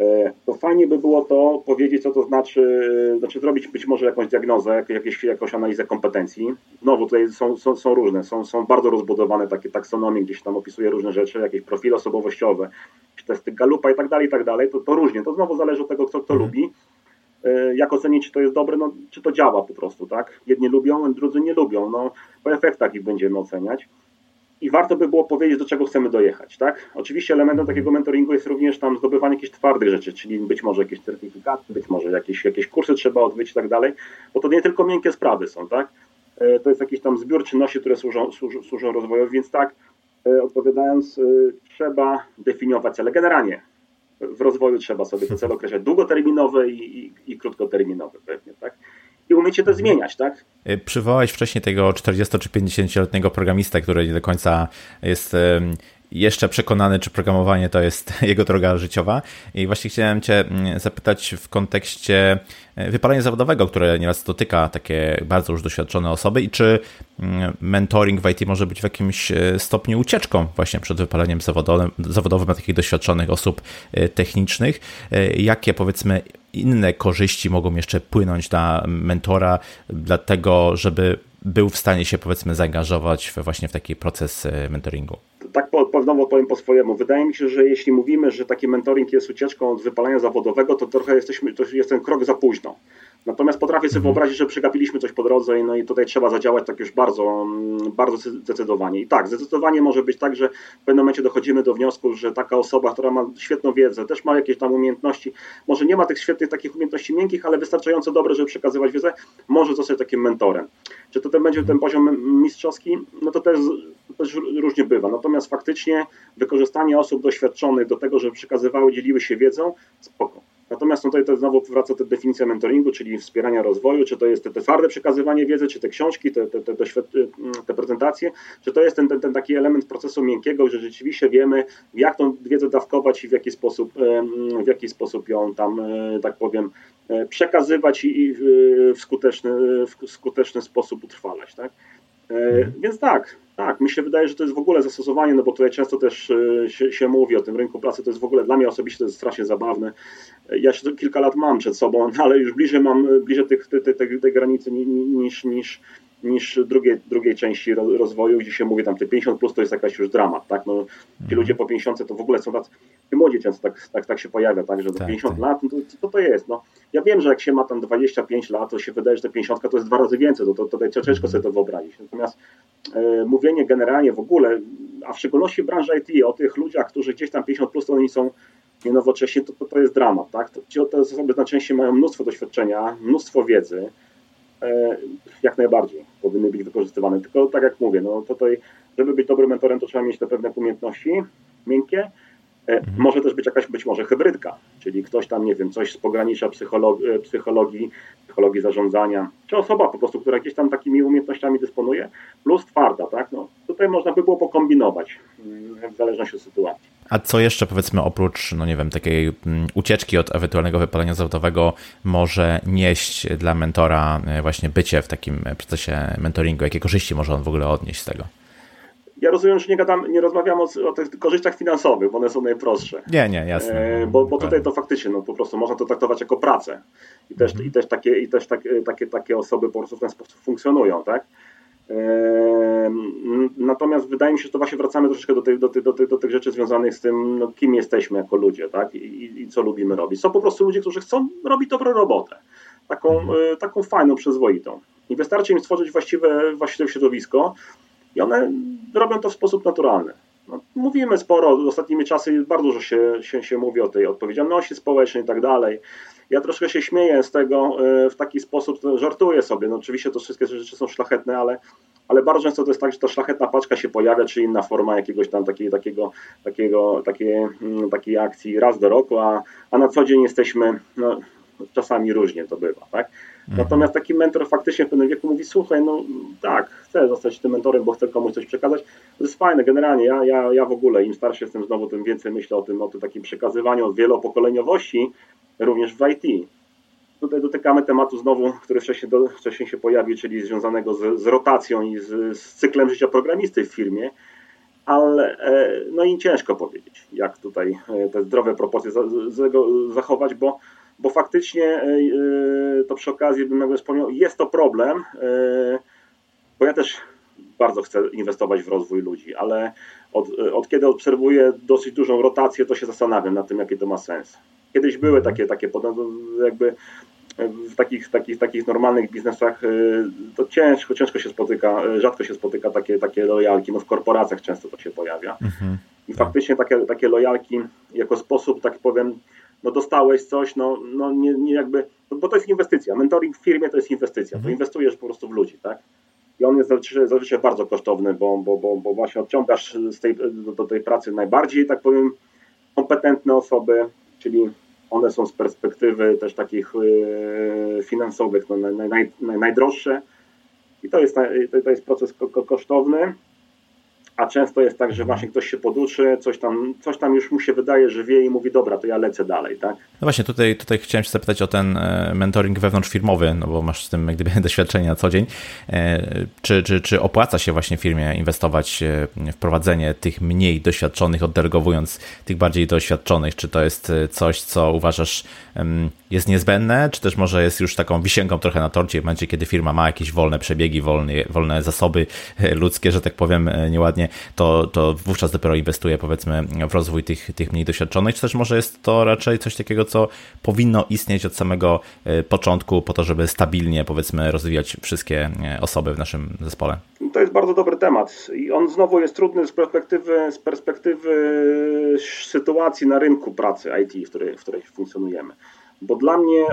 E, to fajnie by było to powiedzieć, co to znaczy, znaczy zrobić być może jakąś diagnozę, jakieś, jakąś analizę kompetencji. Znowu tutaj są, są, są różne, są, są bardzo rozbudowane takie taksonomie, gdzieś tam opisuje różne rzeczy, jakieś profile osobowościowe, testy Galupa i tak dalej, i tak dalej. To, to różnie, to znowu zależy od tego, kto, kto mhm. lubi. E, jak ocenić, czy to jest dobre, no, czy to działa po prostu, tak? Jedni lubią, drudzy nie lubią. No, po efektach ich będziemy oceniać i warto by było powiedzieć, do czego chcemy dojechać, tak? Oczywiście elementem takiego mentoringu jest również tam zdobywanie jakichś twardych rzeczy, czyli być może jakieś certyfikaty, być może jakieś, jakieś kursy trzeba odbyć i tak dalej, bo to nie tylko miękkie sprawy są, tak? E, to jest jakiś tam zbiór czynności, które służą, służą, służą rozwojowi, więc tak, e, odpowiadając, trzeba definiować cele. Generalnie w rozwoju trzeba sobie te cele określać długoterminowe i, i, i krótkoterminowe pewnie, tak? i umiecie to zmieniać, tak? Y, przywołałeś wcześniej tego 40 czy 50-letniego programista, który nie do końca jest jeszcze przekonany, czy programowanie to jest <laughs> jego droga życiowa. I właśnie chciałem Cię mm, zapytać w kontekście e, wypalenia zawodowego, które nieraz dotyka takie bardzo już doświadczone osoby i czy mm, mentoring w IT może być w jakimś e, stopniu ucieczką właśnie przed wypaleniem zawodowym, zawodowym dla takich doświadczonych osób e, technicznych. Jakie powiedzmy inne korzyści mogą jeszcze płynąć dla mentora, dlatego żeby był w stanie się powiedzmy zaangażować właśnie w taki proces mentoringu? tak powiem po swojemu. Wydaje mi się, że jeśli mówimy, że taki mentoring jest ucieczką od wypalenia zawodowego, to trochę jesteśmy, to jest ten krok za późno. Natomiast potrafię sobie mhm. wyobrazić, że przegapiliśmy coś po drodze no i tutaj trzeba zadziałać tak już bardzo, mm, bardzo zdecydowanie. I tak, zdecydowanie może być tak, że w pewnym momencie dochodzimy do wniosku, że taka osoba, która ma świetną wiedzę, też ma jakieś tam umiejętności, może nie ma tych świetnych takich umiejętności miękkich, ale wystarczająco dobre, żeby przekazywać wiedzę, może zostać takim mentorem. Czy to ten będzie ten poziom mistrzowski? No to też, to też różnie bywa. Natomiast faktycznie wykorzystanie osób doświadczonych do tego, żeby przekazywały, dzieliły się wiedzą, spoko. Natomiast tutaj to znowu wraca ta definicja mentoringu, czyli wspierania rozwoju, czy to jest te, te twarde przekazywanie wiedzy, czy te książki, te, te, te, te prezentacje, czy to jest ten, ten, ten, taki element procesu miękkiego, że rzeczywiście wiemy, jak tą wiedzę dawkować i w jaki sposób, w jaki sposób ją tam, e, tak powiem, e, przekazywać i w skuteczny, w skuteczny sposób utrwalać. Tak? E. Więc tak, tak, mi się wydaje, że to jest w ogóle zastosowanie, no bo tutaj często też e, się, się, mówi o tym rynku pracy, to jest w ogóle dla mnie osobiście to jest strasznie zabawne. Ja się kilka lat mam przed sobą, <laughs> ale już bliżej mam, bliżej tych, tej, tej, tej granicy niż, niż, niż drugiej, drugiej części rozwoju, gdzie się mówi tam te 50 plus to jest jakaś już dramat, tak? No, ci mhm. ludzie po 50 to w ogóle są tacy, ci młodzi często tak, tak, tak się pojawia, tak, że do tak, 50 tak. lat, no to co to jest? No, ja wiem, że jak się ma tam 25 lat, to się wydaje, że te 50 to jest dwa razy więcej, to, to, to, to ciężko sobie to wyobrazić. Natomiast e, mówienie generalnie w ogóle, a w szczególności w branży IT, o tych ludziach, którzy gdzieś tam 50 plus, to oni są nienowocześnie, to, to, to jest dramat, tak? To, ci te osoby na szczęście mają mnóstwo doświadczenia, mnóstwo wiedzy, jak najbardziej powinny być wykorzystywane. Tylko tak jak mówię, no tutaj, żeby być dobrym mentorem, to trzeba mieć te pewne umiejętności miękkie. E, mhm. Może też być jakaś być może hybrydka, czyli ktoś tam, nie wiem, coś z pogranicza psychologii, e, psychologii, psychologii zarządzania, czy osoba po prostu, która gdzieś tam takimi umiejętnościami dysponuje, plus twarda, tak? No, tutaj można by było pokombinować mm, w zależności od sytuacji. A co jeszcze powiedzmy oprócz, no nie wiem, takiej mm, ucieczki od ewentualnego wypalenia zawodowego może nieść dla mentora e, właśnie bycie w takim procesie mentoringu? Jakie korzyści może on w ogóle odnieść z tego? Ja rozumiem, że nie, gadam, nie rozmawiam o, o, tych korzyściach finansowych, bo one są najprostsze. Nie, nie, jasne. E, bo, bo tutaj to faktycznie, no po prostu można to traktować jako pracę. I też, mhm. i też, takie, i też takie, takie, takie osoby po prostu w ten sposób funkcjonują, tak? Natomiast wydaje mi się, że to właśnie wracamy troszeczkę do, tych, do, tych, do, tych, do tych rzeczy związanych z tym, no, kim jesteśmy jako ludzie, tak? I, I, co lubimy robić. Są po prostu ludzie, którzy chcą robić dobrą robotę, taką, mhm. e, taką fajną, przyzwoitą. I wystarczy im stworzyć właściwe, właściwe środowisko i one robią to w sposób naturalny. No, mówimy sporo, ostatnimi czasy bardzo dużo się, się, się mówi o tej odpowiedzialności społecznej i tak dalej. Ja troszkę się śmieję z tego e, w taki sposób, żartuję sobie. No oczywiście to wszystkie rzeczy są szlachetne, ale, ale bardzo często to jest tak, że ta szlachetna paczka się pojawia, czy inna forma jakiegoś tam takiej, takiego, takiego, takiej, mm, takiej akcji raz do roku, a, a na co dzień jesteśmy, no, czasami różnie to bywa, tak? Mhm. Natomiast taki mentor faktycznie w pewnym wieku mówi, słuchaj, no tak, chcę zostać tym mentorem, bo chcę komuś coś przekazać. To jest fajne, generalnie ja, ja, ja w ogóle, im starszy jestem znowu, tym więcej myślę o tym, o tym takim przekazywaniu, wielopokoleniowości, również w IT. tutaj dotykamy tematu znowu, który wcześniej, do, wcześniej się pojawił, czyli związanego z, z rotacją i z, z, cyklem życia programisty w firmie, ale no i ciężko powiedzieć, jak tutaj te zdrowe proporcje zachować, bo, bo faktycznie to przy okazji bym jakby wspomniał, jest to problem, bo ja też bardzo chcę inwestować w rozwój ludzi, ale od, od kiedy obserwuję dosyć dużą rotację, to się zastanawiam nad tym, jaki to ma sens. Kiedyś były takie, takie jakby w takich, takich, takich normalnych biznesach y, to ciężko, ciężko się spotyka, rzadko się spotyka takie, takie lojalki, no w korporacjach często to się pojawia. Mhm. I faktycznie takie, takie lojalki jako sposób, tak powiem, no dostałeś coś, no, no nie, nie jakby, bo to jest inwestycja. Mentoring w firmie to jest inwestycja, mhm. to inwestujesz po prostu w ludzi, tak? I on jest zazwyczaj, zazwyczaj bardzo kosztowny, bo, bo, bo, bo właśnie odciągasz tej, do tej pracy najbardziej, tak powiem, kompetentne osoby, czyli one są z perspektywy też takich yy, finansowych no, naj, naj, najdroższe. I to jest, to jest proces kosztowny a często jest tak, że właśnie ktoś się poduczy, coś tam, coś tam już mu się wydaje, że wie i mówi, dobra, to ja lecę dalej, tak? No właśnie, tutaj, tutaj chciałem się zapytać o ten e, mentoring wewnątrzfirmowy, no bo masz z tym jak gdyby <laughs> doświadczenie na co dzień. E, czy, czy, czy opłaca się właśnie firmie inwestować w prowadzenie tych mniej doświadczonych, oddelegowując tych bardziej doświadczonych? Czy to jest e, coś, co uważasz jest niezbędne, czy też może jest już taką wisienką trochę na torcie w momencie, kiedy firma ma jakieś wolne przebiegi, wolne, wolne zasoby ludzkie, że tak powiem nieładnie, to, to wówczas dopiero inwestuje powiedzmy w rozwój tych, tych mniej doświadczonych, czy też może jest to raczej coś takiego, co powinno istnieć od samego e, początku po to, żeby stabilnie powiedzmy rozwijać wszystkie e, osoby w naszym zespole? To jest bardzo dobry temat i on znowu jest trudny z perspektywy, z perspektywy sytuacji na rynku pracy IT, w której, w której funkcjonujemy bo dla mnie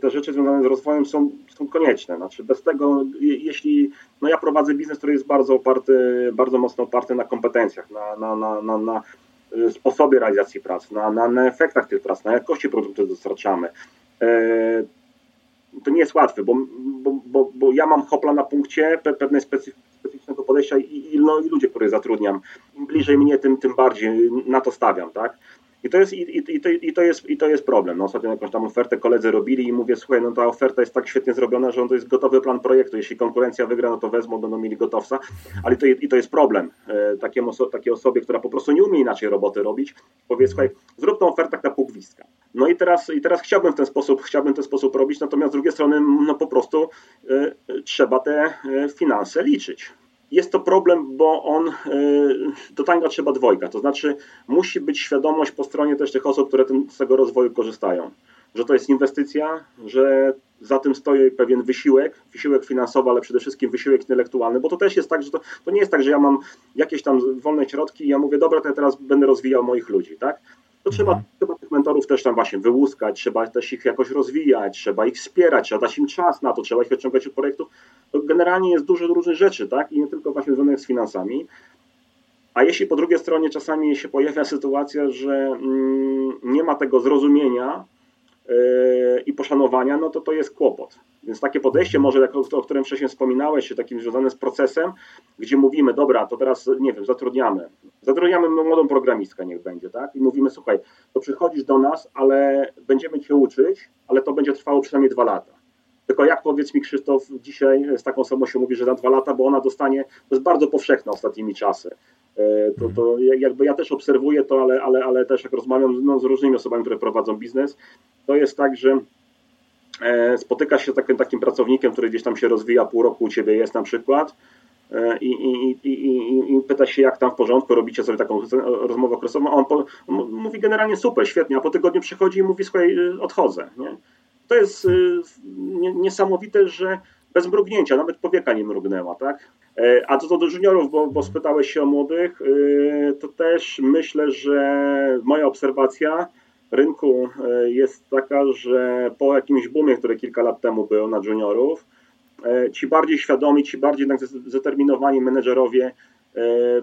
te rzeczy związane z rozwojem są, są konieczne. Znaczy bez tego, jeśli no ja prowadzę biznes, który jest bardzo oparty, bardzo mocno oparty na kompetencjach, na, na, na, na, na y, sposobie realizacji pracy, na, na, na efektach tych prac, na jakości produktu, które dostarczamy. E, to nie jest łatwe, bo, bo, bo, bo ja mam hopla na punkcie pewnej specyficznego podejścia i, i, no, i ludzie, których zatrudniam. Im bliżej mnie, tym, tym bardziej na to stawiam, tak? I to jest, i, i, to, i, to jest, i to jest problem. No, ostatnio jakąś tam ofertę koledzy robili i mówię, słuchaj, no ta oferta jest tak świetnie zrobiona, że on to jest gotowy plan projektu. Jeśli konkurencja wygra, no to wezmą, będą mieli gotowca. Ale to, i to jest problem. E, takiemu, takiej osobie, która po prostu nie umie inaczej roboty robić, powie, słuchaj, zrób tą ofertę tak na pół gwizdka. No i teraz, i teraz chciałbym w ten sposób, chciałbym w ten sposób robić, natomiast z drugiej strony, no po prostu y, trzeba te e, finanse liczyć jest to problem, bo on y, do tanga trzeba dwojga, to znaczy musi być świadomość po stronie też tych osób, które z tego rozwoju korzystają, że to jest inwestycja, że za tym stoi pewien wysiłek, wysiłek finansowy, ale przede wszystkim wysiłek intelektualny, bo to też jest tak, że to, to nie jest tak, że ja mam jakieś tam wolne środki i ja mówię, dobra, to ja teraz będę rozwijał moich ludzi, tak? To trzeba, mhm. trzeba tych mentorów też tam właśnie wyłuskać, trzeba też ich jakoś rozwijać, trzeba ich wspierać, trzeba dać im czas na to, trzeba ich wyciągać od projektów. To generalnie jest dużo różnych rzeczy, tak? I nie tylko właśnie związanych z finansami. A jeśli po drugiej stronie czasami się pojawia sytuacja, że mm, nie ma tego zrozumienia, Yy, i poszanowania, no to to jest kłopot. Więc takie podejście może, o którym wcześniej wspominałeś, takim związanym z procesem, gdzie mówimy, dobra, to teraz, nie wiem, zatrudniamy. Zatrudniamy młodą programistkę, niech będzie, tak? I mówimy, słuchaj, to przychodzisz do nas, ale będziemy cię uczyć, ale to będzie trwało przynajmniej dwa lata. Tylko jak powiedz mi Krzysztof, dzisiaj z taką osobą się mówi, że za dwa lata, bo ona dostanie, to jest bardzo powszechne ostatnimi czasy. E, to, to jakby ja też obserwuję to, ale, ale, ale też jak rozmawiam no, z różnymi osobami, które prowadzą biznes, to jest tak, że spotyka się z takim, takim pracownikiem, który gdzieś tam się rozwija, pół roku u ciebie jest na przykład e, i, i, i, i pyta się, jak tam w porządku, robicie sobie taką rozmowę okresową, a on, po, on mówi generalnie super, świetnie, a po tygodniu przychodzi i mówi, słuchaj, odchodzę. Nie? To jest niesamowite, że bez mrugnięcia, nawet powieka nie mrugnęła, tak? E, a co do juniorów, bo, bo spytałeś się o młodych, e, to też myślę, że moja obserwacja rynku e, jest taka, że po jakimś boomie, który kilka lat temu był na juniorów, ci bardziej świadomi, ci bardziej jednak zdeterminowani menedżerowie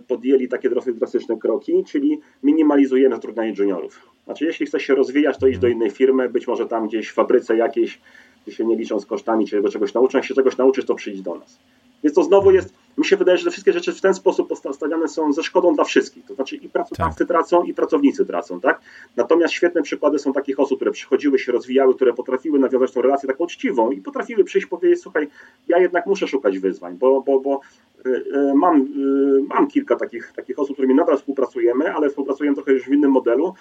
podjęli takie drastyczne kroki, czyli minimalizujemy zatrudnianie juniorów. Znaczy, jeśli chcesz się rozwijać, to idź do innej firmy, być może tam gdzieś w fabryce jakiejś, gdzie się nie liczą z kosztami, cię czegoś nauczą. Jak się czegoś nauczysz, to przyjdź do nas. Więc to znowu jest, mi się wydaje, że te wszystkie rzeczy w ten sposób postawione są ze szkodą dla wszystkich. To znaczy i pracodawcy tak. tracą, i pracownicy tracą, tak? Natomiast świetne przykłady są takich osób, które przychodziły, się rozwijały, które potrafiły nawiązać tą relację taką uczciwą i potrafiły przyjść powiedzieć, słuchaj, ja jednak muszę szukać wyzwań, bo, bo, bo y, y, mam, y, mam kilka takich, takich osób, z którymi nadal współpracujemy, ale współpracujemy trochę już w innym modelu,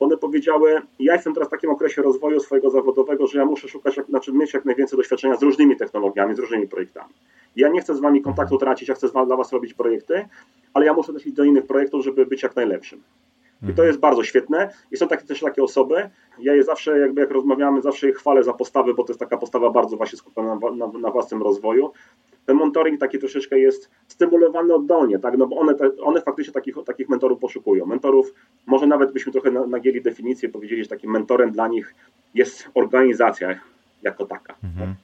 one powiedziały, ja jestem teraz w takim okresie rozwoju swojego zawodowego, że ja muszę szukać, znaczy mieć jak najwięcej doświadczenia z różnymi technologiami, z różnymi projektami. Ja nie chcę z wami kontaktu tracić, ja chcę dla was robić projekty, ale ja muszę też iść do innych projektów, żeby być jak najlepszym. I to mhm. jest bardzo świetne. I są takie, też takie osoby, ja je zawsze, jakby jak rozmawiamy, zawsze je chwalę za postawę, bo to jest taka postawa bardzo właśnie skupiona na, na, na własnym rozwoju. Ten mentoring taki troszeczkę jest stymulowany oddolnie, tak? no bo one, te, one faktycznie takich, takich mentorów poszukują. Mentorów, może nawet byśmy trochę nagięli definicję, powiedzieli, że takim mentorem dla nich jest organizacja jako taka. Mhm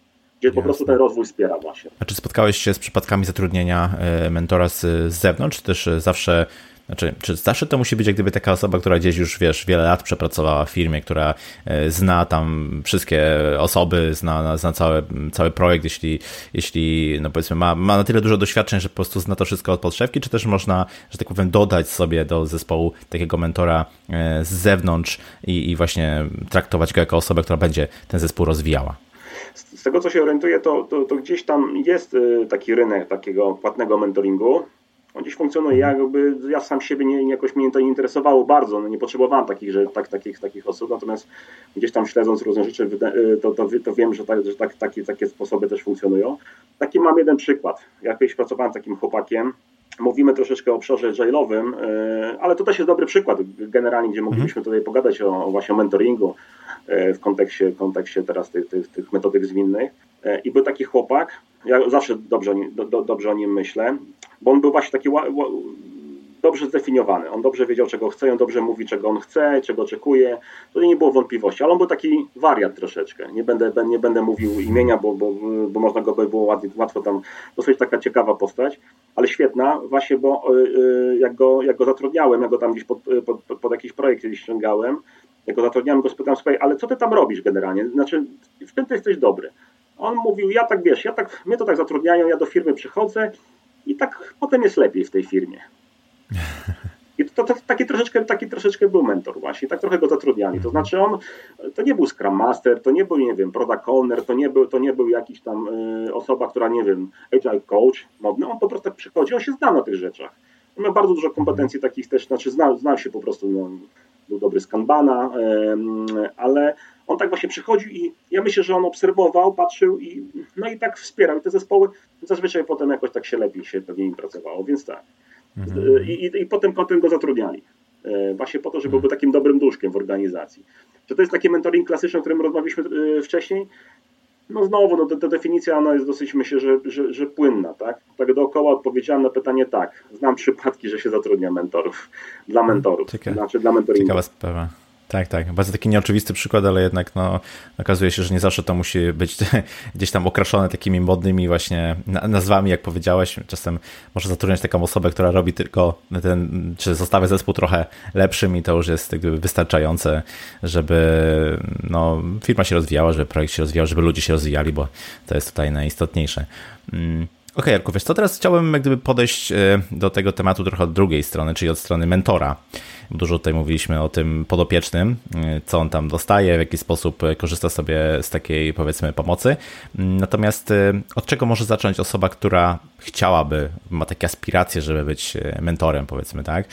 gdzie Jasne. po prostu ten rozwój wspiera właśnie. A czy spotkałeś się z przypadkami zatrudnienia e, mentora z, z zewnątrz, czy też zawsze znaczy, czy zawsze to musi być jak gdyby taka osoba, która gdzieś już, wiesz, wiele lat przepracowała w firmie, która e, zna tam wszystkie osoby, zna, zna cały, cały projekt, jeśli, jeśli no powiedzmy, ma, ma na tyle dużo doświadczeń, że po prostu zna to wszystko od podszewki, czy też można, że tak powiem, dodać sobie do zespołu takiego mentora e, z zewnątrz i, i właśnie traktować go jako osobę, która będzie ten zespół rozwijała? Z tego co się orientuję, to, to, to, gdzieś tam jest e, taki rynek takiego płatnego mentoringu. On dziś funkcjonuje, ja, jakby, ja sam siebie nie, jakoś mnie to nie interesowało bardzo, no nie potrzebowałem takich, że, tak, takich, takich osób, natomiast gdzieś tam śledząc różne rzeczy, to, to, to wiem, że, tak, że tak, takie, takie sposoby też funkcjonują. Taki mam jeden przykład. Ja kiedyś pracowałem z takim chłopakiem, mówimy troszeczkę o obszarze jailowym, e, ale to też jest dobry przykład generalnie, gdzie moglibyśmy tutaj pogadać o, o właśnie mentoringu e, w kontekście, kontekście teraz tych, tych, tych metodyk zwinnych. I był taki chłopak, ja zawsze dobrze, do, dobrze o nim myślę, bo on był właśnie taki dobrze zdefiniowany. On dobrze wiedział, czego chce, on dobrze mówi, czego on chce, czego oczekuje. Tutaj nie było wątpliwości, ale on był taki wariat troszeczkę. Nie będę, nie będę mówił imienia, bo, bo, bo można go by było łatwo, tam dosyć taka ciekawa postać, ale świetna, właśnie, bo y, y, jak go, jak go zatrudniałem, jak go tam gdzieś pod, pod, pod jakiś projekt gdzieś ściągałem, jak go zatrudniałem, go spytałem, słuchaj, ale co ty tam robisz generalnie? Znaczy, w czym ty jesteś dobry? On mówił, ja tak wiesz, ja tak, mnie to tak zatrudniają, ja do firmy przychodzę i tak potem jest lepiej w tej firmie. I to, to, taki, troszeczkę, taki troszeczkę był mentor właśnie, tak trochę go zatrudniali. To znaczy on, to nie był Scrum Master, to nie był, nie wiem, Product Owner, to nie był, to nie był jakiś tam y, osoba, która, nie wiem, agile coach modny, on po prostu tak przychodzi, on się zna na tych rzeczach. On miał bardzo dużo kompetencji takich też, znaczy znał, znał się po prostu, no, był dobry z Kanbana, y, ale on tak właśnie przychodził i ja myślę, że on obserwował, patrzył i no i tak wspierał. I te zespoły zazwyczaj potem jakoś tak się lepiej się pewnie im pracowało, więc tak. Mhm. I, i, I, potem, potem go zatrudniali. E, właśnie po to, żeby mhm. był takim dobrym duszkiem w organizacji. Czy to jest taki mentoring klasyczny, o którym rozmawialiśmy e, wcześniej? No znowu, no, ta definicja ona jest dosyć, myślę, że, że, że płynna, tak? Tak dookoła odpowiedziałem na pytanie tak. Znam przypadki, że się zatrudnia mentorów, dla mentorów, Ciekawe. znaczy dla mentoringu. Ciekawa sprawa. Tak, tak. Bardzo taki nieoczywisty przykład, ale jednak no, okazuje się, że nie zawsze to musi być <laughs> gdzieś tam okraszone takimi modnymi właśnie nazwami, jak powiedziałeś. Czasem może zatrudniać taką osobę, która robi tylko ten, czy zostawia zespół trochę lepszym i to już jest wystarczające, żeby no, firma się rozwijała, żeby projekt się rozwijał, żeby ludzie się rozwijali, bo to jest tutaj najistotniejsze. Mm. Okej, okay, Jarku, wiesz teraz chciałbym jak gdyby podejść e, do tego tematu trochę od drugiej strony, czyli od strony mentora. Dużo tutaj mówiliśmy o tym podopiecznym, y, co on tam dostaje, w jaki sposób korzysta sobie z takiej powiedzmy pomocy. Natomiast od czego może zacząć osoba, która chciałaby, ma takie aspiracje, żeby być y, mentorem, powiedzmy, tak?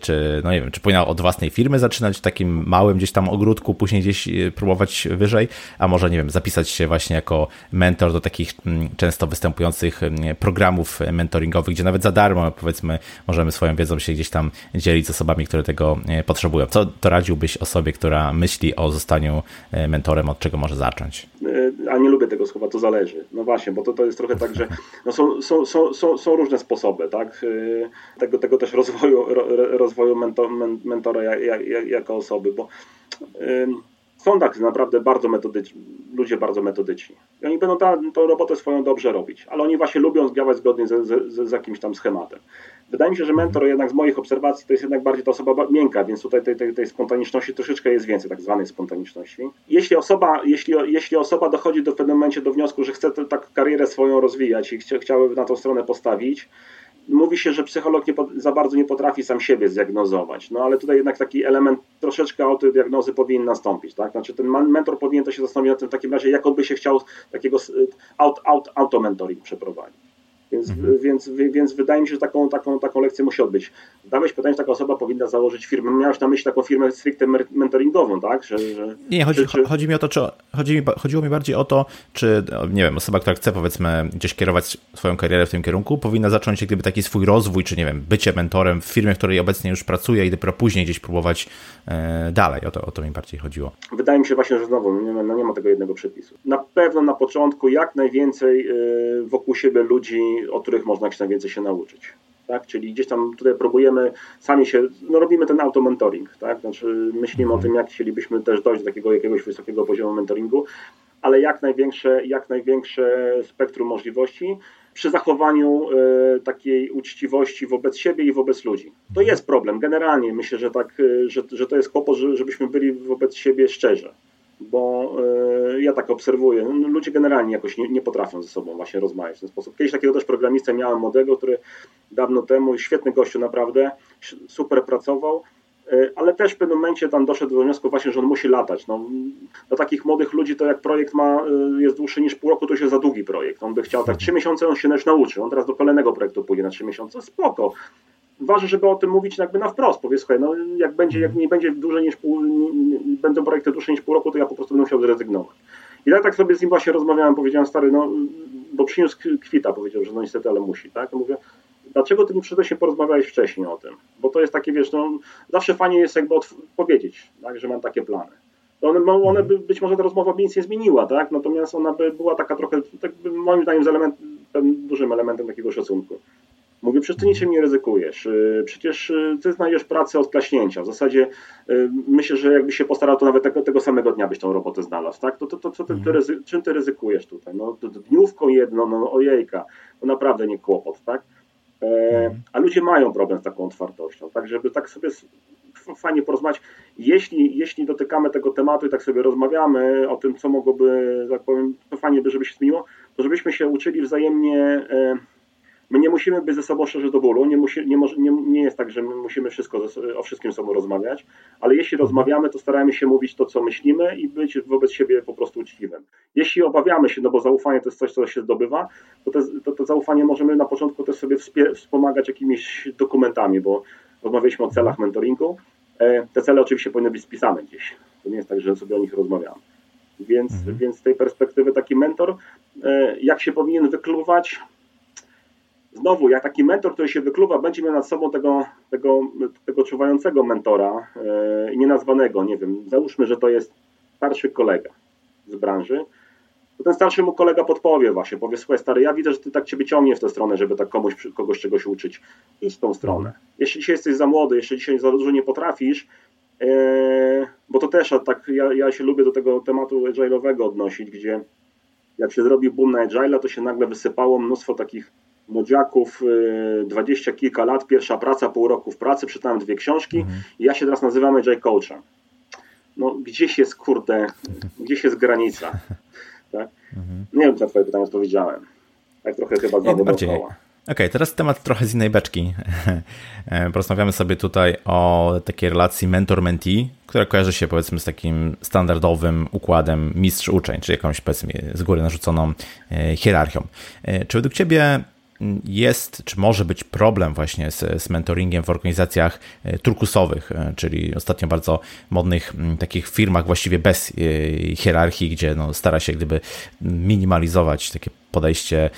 Czy, no nie wiem, czy powinna od własnej firmy zaczynać w takim małym gdzieś tam ogródku, później gdzieś próbować wyżej, a może, nie wiem, zapisać się właśnie jako mentor do takich mm, często występujących programów mentoringowych, gdzie nawet za darmo, powiedzmy, możemy swoją wiedzą się gdzieś tam dzielić z osobami, które tego e, potrzebują. Co doradziłbyś osobie, która myśli o zostaniu e, mentorem, od czego może zacząć? E, a nie lubię tego słowa, to zależy. No właśnie, bo to, to jest trochę tak, że no są, są, są, są, są różne sposoby tak? tego, tego też rozwoju, rozwoju mentor, mentora jako osoby, bo są tak naprawdę bardzo metodyczni, ludzie bardzo metodyczni. I oni będą tą robotę swoją dobrze robić, ale oni właśnie lubią działać zgodnie z, z, z jakimś tam schematem. Wydaje mi się, że mentor jednak z moich obserwacji to jest jednak bardziej ta osoba miękka, więc tutaj tej, tej, tej spontaniczności troszeczkę jest więcej, tak zwanej spontaniczności. Jeśli osoba, jeśli, jeśli osoba dochodzi do, w pewnym momencie do wniosku, że chce tak karierę swoją rozwijać i chcia, chciałaby na tą stronę postawić, mówi się, że psycholog nie, za bardzo nie potrafi sam siebie zdiagnozować, no ale tutaj jednak taki element troszeczkę autodiagnozy powinien nastąpić, tak? Znaczy ten mentor powinien to się zastanowić na tym w takim razie, jak on by się chciał takiego auto, auto, auto przeprowadzić. Więc, mhm. więc, więc wydaje mi się, że taką, taką, taką lekcję musi odbyć. Dałeś pytanie, że taka osoba powinna założyć firmę. Miałeś na myśli taką firmę stricte mentoringową, tak? Że, że, nie, chodzi, czy, chodzi mi o to, czy, chodzi mi, chodziło mi bardziej o to, czy, nie wiem, osoba, która chce powiedzmy gdzieś kierować swoją karierę w tym kierunku, powinna zacząć jak gdyby taki swój rozwój, czy nie wiem, bycie mentorem w firmie, w której obecnie już pracuje i dopiero później gdzieś próbować e, dalej. O to, o to mi bardziej chodziło. Wydaje mi się właśnie, że znowu nie ma, no nie ma tego jednego przepisu. Na pewno na początku jak najwięcej y, wokół siebie ludzi o których można jak najwięcej się nauczyć. Tak? Czyli gdzieś tam tutaj próbujemy sami się, no robimy ten automentoring, tak? Znaczy myślimy o tym, jak chcielibyśmy też dojść do takiego jakiegoś wysokiego poziomu mentoringu, ale jak największe, jak największe spektrum możliwości przy zachowaniu y, takiej uczciwości wobec siebie i wobec ludzi. To jest problem, generalnie myślę, że, tak, y, że, że to jest kłopot, że, żebyśmy byli wobec siebie szczerzy bo y, ja tak obserwuję, no, ludzie generalnie jakoś nie, nie, potrafią ze sobą właśnie rozmawiać w ten sposób. Kiedyś takiego też programistę miałem młodego, który dawno temu, świetny gościu naprawdę, super pracował, y, ale też w pewnym momencie tam doszedł do wniosku właśnie, że on musi latać. No, dla takich młodych ludzi to jak projekt ma, y, jest dłuższy niż pół roku, to już jest za długi projekt. On by chciał tak trzy miesiące, on się też nauczy. On teraz do kolejnego projektu pójdzie na trzy miesiące. Spoko ważne, żeby o tym mówić jakby na wprost. Powiedz, słuchaj, no jak będzie, jak nie będzie dłużej niż pół, nie, będą projekty dłuższe niż pół roku, to ja po prostu będę musiał zrezygnować. I tak, tak sobie z nim właśnie rozmawiałem, powiedziałem, stary, no, bo przyniósł kwita, powiedział, że no niestety, ale musi, tak? Mówię, dlaczego ty nie przyszedłeś się porozmawiałeś wcześniej o tym? Bo to jest takie, wiesz, no, zawsze fajnie jest jakby powiedzieć, tak, że mam takie plany. To one, one mhm. by, być może ta rozmowa by nic nie zmieniła, tak? Natomiast ona by była taka trochę, tak, moim zdaniem, z element, dużym elementem takiego szacunku. Mówię, przecież ty niczym nie ryzykujesz. Y, przecież y, ty znajdziesz pracę od klaśnięcia. W zasadzie y, myślę, że jakby się postarał, to nawet tego, tego samego dnia byś tą robotę znalazł. Tak? To, to, to, to, ty, ty, mhm. czym ty ryzykujesz tutaj? No, dniówką jedno, no ojejka, to naprawdę nie kłopot. Tak? E, mhm. a ludzie mają problem z taką otwartością. Tak, żeby tak sobie fajnie porozmawiać. Jeśli, jeśli dotykamy tego tematu i tak sobie rozmawiamy o tym, co mogłoby, tak powiem, to fajnie by, żeby się zmieniło, to żebyśmy się uczyli wzajemnie. E, My nie musimy być ze sobą szczerzy do bólu, nie, musi, nie, może, nie, nie jest tak, że my musimy wszystko o wszystkim sobą rozmawiać, ale jeśli rozmawiamy, to staramy się mówić to, co myślimy i być wobec siebie po prostu uczciwym. Jeśli obawiamy się, no bo zaufanie to jest coś, co się zdobywa, to te, to, to zaufanie możemy na początku też sobie wspomagać jakimiś dokumentami, bo rozmawialiśmy o celach mentoringu. E, te cele oczywiście powinny być spisane gdzieś. To nie jest tak, że sobie o nich rozmawiamy. Więc, mhm. więc z tej perspektywy taki mentor, e, jak się powinien wykluwać, znowu, jak taki mentor, który się wykluwa, będzie miał nad sobą tego, tego, tego czuwającego mentora, yy, nienazwanego, nie wiem, załóżmy, że to jest starszy kolega z branży, to ten starszy mu kolega podpowie właśnie, powie, słuchaj stary, ja widzę, że ty tak ciebie ciągnie w tę stronę, żeby tak komuś, kogoś czegoś uczyć. Idź w tą stronę. Jeśli dzisiaj jesteś za młody, jeśli dzisiaj za dużo nie potrafisz, yy, bo to też tak, ja, ja się lubię do tego tematu agile'owego odnosić, gdzie jak się zrobi boom na agile, to się nagle wysypało mnóstwo takich młodziaków, y, dwadzieścia kilka lat, pierwsza praca, pół roku w pracy, czytałem dwie książki mhm. i ja się teraz nazywam J Coachem. No gdzieś jest, kurde, gdzieś jest granica. <laughs> Tak? Mhm. Nie wiem, czy na twoje pytanie odpowiedziałem. Tak trochę chyba znowu dookoła. Okej, okay, teraz temat trochę z innej beczki. <laughs> Porozmawiamy sobie tutaj o takiej relacji mentor-mentee, która kojarzy się powiedzmy z takim standardowym układem mistrz-uczeń, czyli jakąś powiedzmy z góry narzuconą e, hierarchią. E, czy według Ciebie jest, czy może być problem właśnie z, z mentoringiem w organizacjach e, turkusowych, e, czyli ostatnio bardzo modnych takich firmach właściwie bez e, hierarchii, gdzie no, stara się gdyby minimalizować takie podejście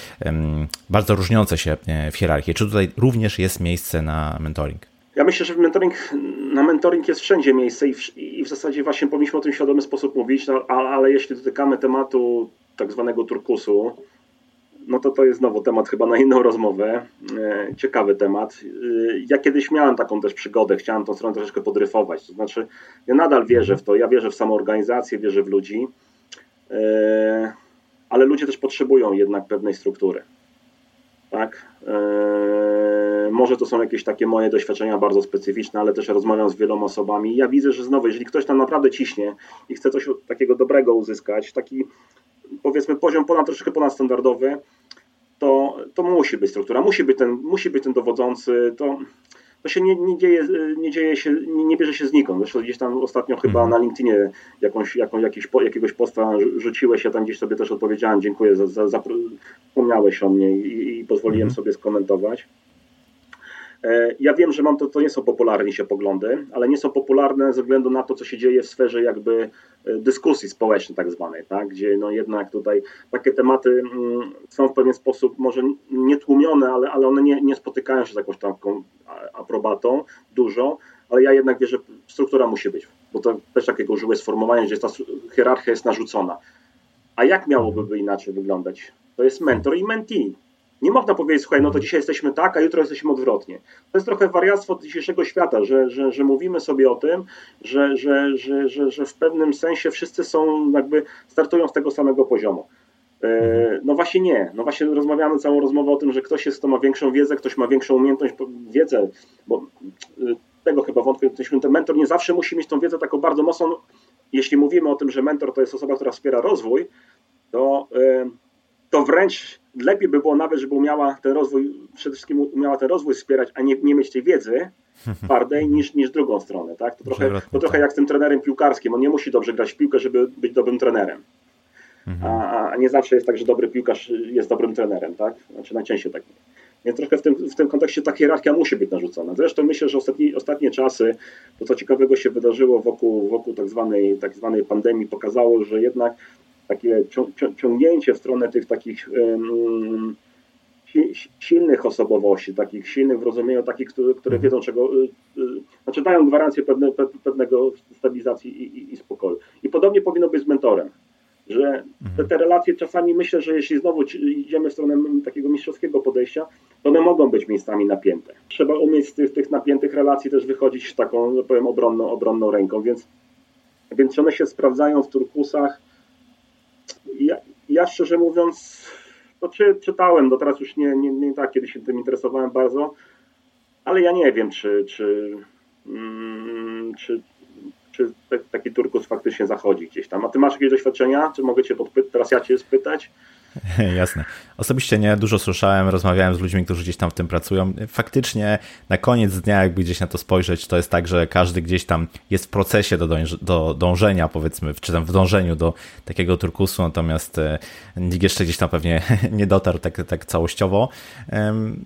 bardzo różniące się w hierarchii. Czy tutaj również jest miejsce na mentoring? Ja myślę, że mentoring, na mentoring jest wszędzie miejsce i w, i w zasadzie właśnie powinniśmy o tym w świadomy sposób mówić, no, ale, ale jeśli dotykamy tematu tak zwanego turkusu, no to to jest znowu temat chyba na inną rozmowę. E, ciekawy temat. E, ja kiedyś miałem taką też przygodę, chciałem tą stronę troszeczkę podryfować. To znaczy, ja nadal wierzę w to, ja wierzę w samoorganizację, wierzę w ludzi. E, ale ludzie też potrzebują jednak pewnej struktury. Tak? Może to są jakieś takie moje doświadczenia bardzo specyficzne, ale też rozmawiam z wieloma osobami. Ja widzę, że znowu, jeżeli ktoś tam naprawdę ciśnie i chce coś takiego dobrego uzyskać, taki powiedzmy poziom ponad, troszeczkę ponadstandardowy, to, to musi być struktura, musi być ten, musi być ten dowodzący, to, to się nie, nie, dzieje, nie dzieje się, nie, nie bierze się znikąd. Zresztą gdzieś tam ostatnio chyba mhm. na LinkedInie jakąś, jaką, jakiś, jakiegoś posta rzuciłeś, ja tam gdzieś sobie też odpowiedziałem, dziękuję, za, za, za wspomniałeś o mnie i, i pozwoliłem mhm. sobie skomentować. E, ja wiem, że mam to, to nie są popularne się poglądy, ale nie są popularne ze względu na to, co się dzieje w sferze jakby e, dyskusji społecznej tak zwanej, tak? gdzie no jednak tutaj takie tematy mm, są w pewien sposób może nie tłumione, ale, ale one nie, nie spotykają się z jakąś taką aprobatą dużo, ale ja jednak wierzę, że struktura musi być, bo to też takiego użyłeś sformułowania, że ta hierarchia jest narzucona. A jak miałoby inaczej wyglądać? To jest mentor i mentee nie można powiedzieć, słuchaj, no to dzisiaj jesteśmy tak, a jutro jesteśmy odwrotnie. To jest trochę wariactwo dzisiejszego świata, że, że, że mówimy sobie o tym, że, że, że, że, że w pewnym sensie wszyscy są jakby startują z tego samego poziomu. E, no właśnie nie. No właśnie rozmawiamy całą rozmowę o tym, że ktoś jest, kto ma większą wiedzę, ktoś ma większą umiejętność, wiedzę, bo e, tego chyba wątku, ten mentor nie zawsze musi mieć tą wiedzę taką bardzo mocną. Jeśli mówimy o tym, że mentor to jest osoba, która wspiera rozwój, to, e, to wręcz lepiej by było nawet, żeby umiała ten rozwój, przede wszystkim umiała ten rozwój wspierać, a nie, nie mieć tej wiedzy <laughs> twardej niż, niż drugą stronę. Tak? To, trochę, to trochę tak. jak z tym trenerem piłkarskim. On nie musi dobrze grać w piłkę, żeby być dobrym trenerem. Mhm. A, a nie zawsze jest tak, że dobry piłkarz jest dobrym trenerem. Tak? Znaczy najczęściej tak Więc trochę w tym, w tym kontekście ta hierarchia musi być narzucona. Zresztą myślę, że ostatni, ostatnie czasy, to co ciekawego się wydarzyło wokół, wokół tak, zwanej, tak zwanej pandemii, pokazało, że jednak takie ciągnięcie w stronę tych takich silnych osobowości, takich silnych w rozumieniu takich, które, które wiedzą czego, y, y, znaczy dają gwarancję pewne, pewnego stabilizacji i, i, i spokoju. I podobnie powinno być z mentorem, że te, te relacje czasami myślę, że jeśli znowu idziemy w stronę takiego mistrzowskiego podejścia, to one mogą być miejscami napięte. Trzeba umieć z tych, tych napiętych relacji też wychodzić taką, powiem, obronną, obronną ręką, więc, więc one się sprawdzają w turkusach, ja, ja szczerze mówiąc, to czy, czytałem, do teraz już nie, nie, nie tak, kiedy się tym interesowałem bardzo, ale ja nie wiem, czy, czy, mm, czy, czy taki turkus faktycznie zachodzi gdzieś tam. A ty masz jakieś doświadczenia? Czy mogę cię podpytać? Teraz ja cię spytać? <laughs> Jasne. Osobiście nie, dużo słyszałem, rozmawiałem z ludźmi, którzy gdzieś tam w tym pracują. Faktycznie na koniec dnia, jakby gdzieś na to spojrzeć, to jest tak, że każdy gdzieś tam jest w procesie do, dąż do dążenia, powiedzmy, czy tam w dążeniu do takiego turkusu, natomiast e, nikt jeszcze gdzieś tam pewnie <laughs> nie dotarł tak, tak całościowo.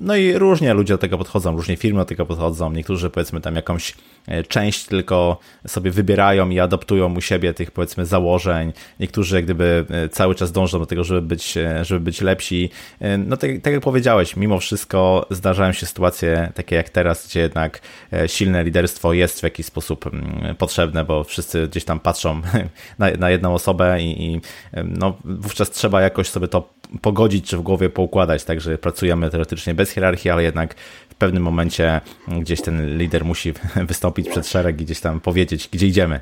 No i różnie ludzie do tego podchodzą, różnie firmy do tego podchodzą. Niektórzy powiedzmy tam jakąś e, część tylko sobie wybierają i adoptują u siebie tych powiedzmy założeń. Niektórzy jak gdyby e, cały czas dążą do tego, żeby być żeby być lepsi. No tak, tak jak powiedziałeś, mimo wszystko zdarzają się sytuacje takie jak teraz, gdzie jednak e, silne liderstwo jest w jakiś sposób mm, potrzebne, bo wszyscy gdzieś tam patrzą <laughs> na, na jedną osobę i, i no, wówczas trzeba jakoś sobie to pogodzić czy w głowie poukładać, także pracujemy teoretycznie bez hierarchii, ale jednak w pewnym momencie gdzieś ten lider musi <laughs> wystąpić przed szereg i gdzieś tam powiedzieć, gdzie idziemy.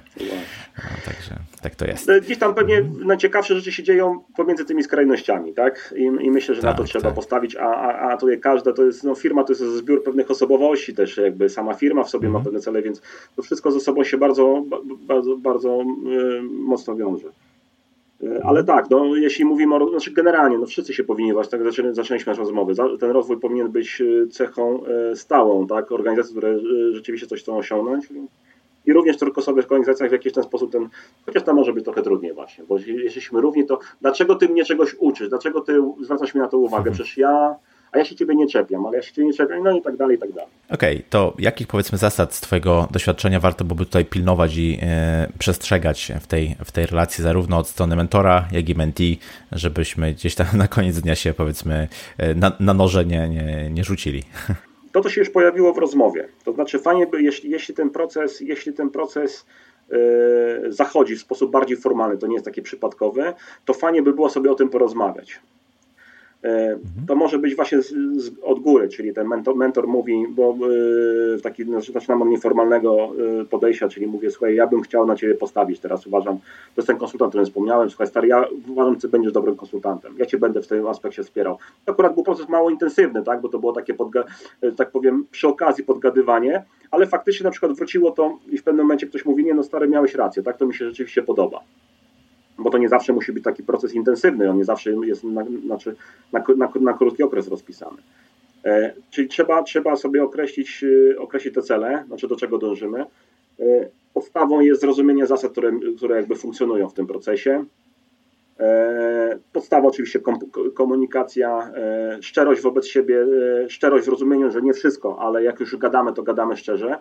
No, także tak to jest. No, gdzieś tam pewnie najciekawsze rzeczy się dzieją pomiędzy tymi skrajnościami, tak? I, i myślę, że tak, na to tak, trzeba tak. postawić, a, a, a tutaj każda to jest, no firma to jest zbiór pewnych osobowości też, jakby sama firma w sobie mhm. ma pewne cele, więc to wszystko ze sobą się bardzo, bardzo, bardzo yy, mocno wiąże. E, ale tak, no, jeśli mówimy o, znaczy generalnie, no wszyscy się powinni właśnie, tak zaczę, zaczęliśmy naszą rozmowę, ten rozwój powinien być cechą stałą, tak, organizacji, które rzeczywiście coś chcą osiągnąć, i również tylko sobie w organizacjach w jakiś ten sposób ten, chociaż tam może być trochę trudniej właśnie, bo jeśli jesteśmy równi, to dlaczego ty mnie czegoś uczysz, dlaczego ty zwracasz mi na to uwagę, przecież ja a ja się ciebie nie czepiam, ale ja się ciebie nie czepiam, no i tak dalej, i tak dalej. Okej, okay, to jakich powiedzmy zasad z Twojego doświadczenia warto byłoby tutaj pilnować i e, przestrzegać w tej, w tej relacji zarówno od strony mentora, jak i mentee, żebyśmy gdzieś tam <laughs> na koniec dnia się powiedzmy e, na, na noże nie, nie, nie rzucili? <laughs> to, się już pojawiło w rozmowie. To znaczy fajnie by, jeśli, jeśli ten proces, jeśli ten proces yy, zachodzi w sposób bardziej formalny, to nie jest taki przypadkowy, to fajnie by było sobie o tym porozmawiać. Mhm. To może być właśnie z, z, od góry, czyli ten mentor, mentor mówi, bo yy, taki, zaczynam od nieformalnego yy, podejścia, czyli mówię, słuchaj, ja bym chciał na Ciebie postawić, teraz uważam, to jest ten konsultant, o którym wspomniałem, słuchaj stary, ja uważam, że Ty będziesz dobrym konsultantem, ja Cię będę w tym aspekcie wspierał. To akurat był proces mało intensywny, tak, bo to było takie, podga- tak powiem, przy okazji podgadywanie, ale faktycznie na przykład wróciło to i w pewnym momencie ktoś mówi, nie no stary, miałeś rację, tak, to mi się rzeczywiście podoba bo to nie zawsze musi być taki proces intensywny, on nie zawsze jest na, znaczy na, na, na krótki okres rozpisany. E, czyli trzeba, trzeba sobie określić, e, określić te cele, znaczy do czego dążymy. E, podstawą jest zrozumienie zasad, które, które jakby funkcjonują w tym procesie. Podstawa oczywiście kom, komunikacja, szczerość wobec siebie, szczerość w rozumieniu, że nie wszystko, ale jak już gadamy, to gadamy szczerze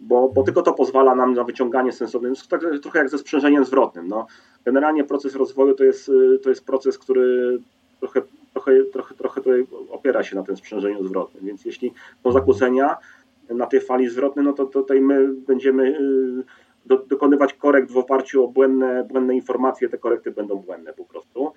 bo, bo tylko to pozwala nam na wyciąganie sensownego, tak, trochę jak ze sprzężeniem zwrotnym. No, generalnie proces rozwoju to jest, to jest proces, który trochę, trochę, trochę, trochę tutaj opiera się na tym sprzężeniu zwrotnym, więc jeśli są zakłócenia na tej fali zwrotnej, no to tutaj my będziemy y, do, dokonywać korekt w oparciu o błędne, błędne informacje, te korekty będą błędne po prostu.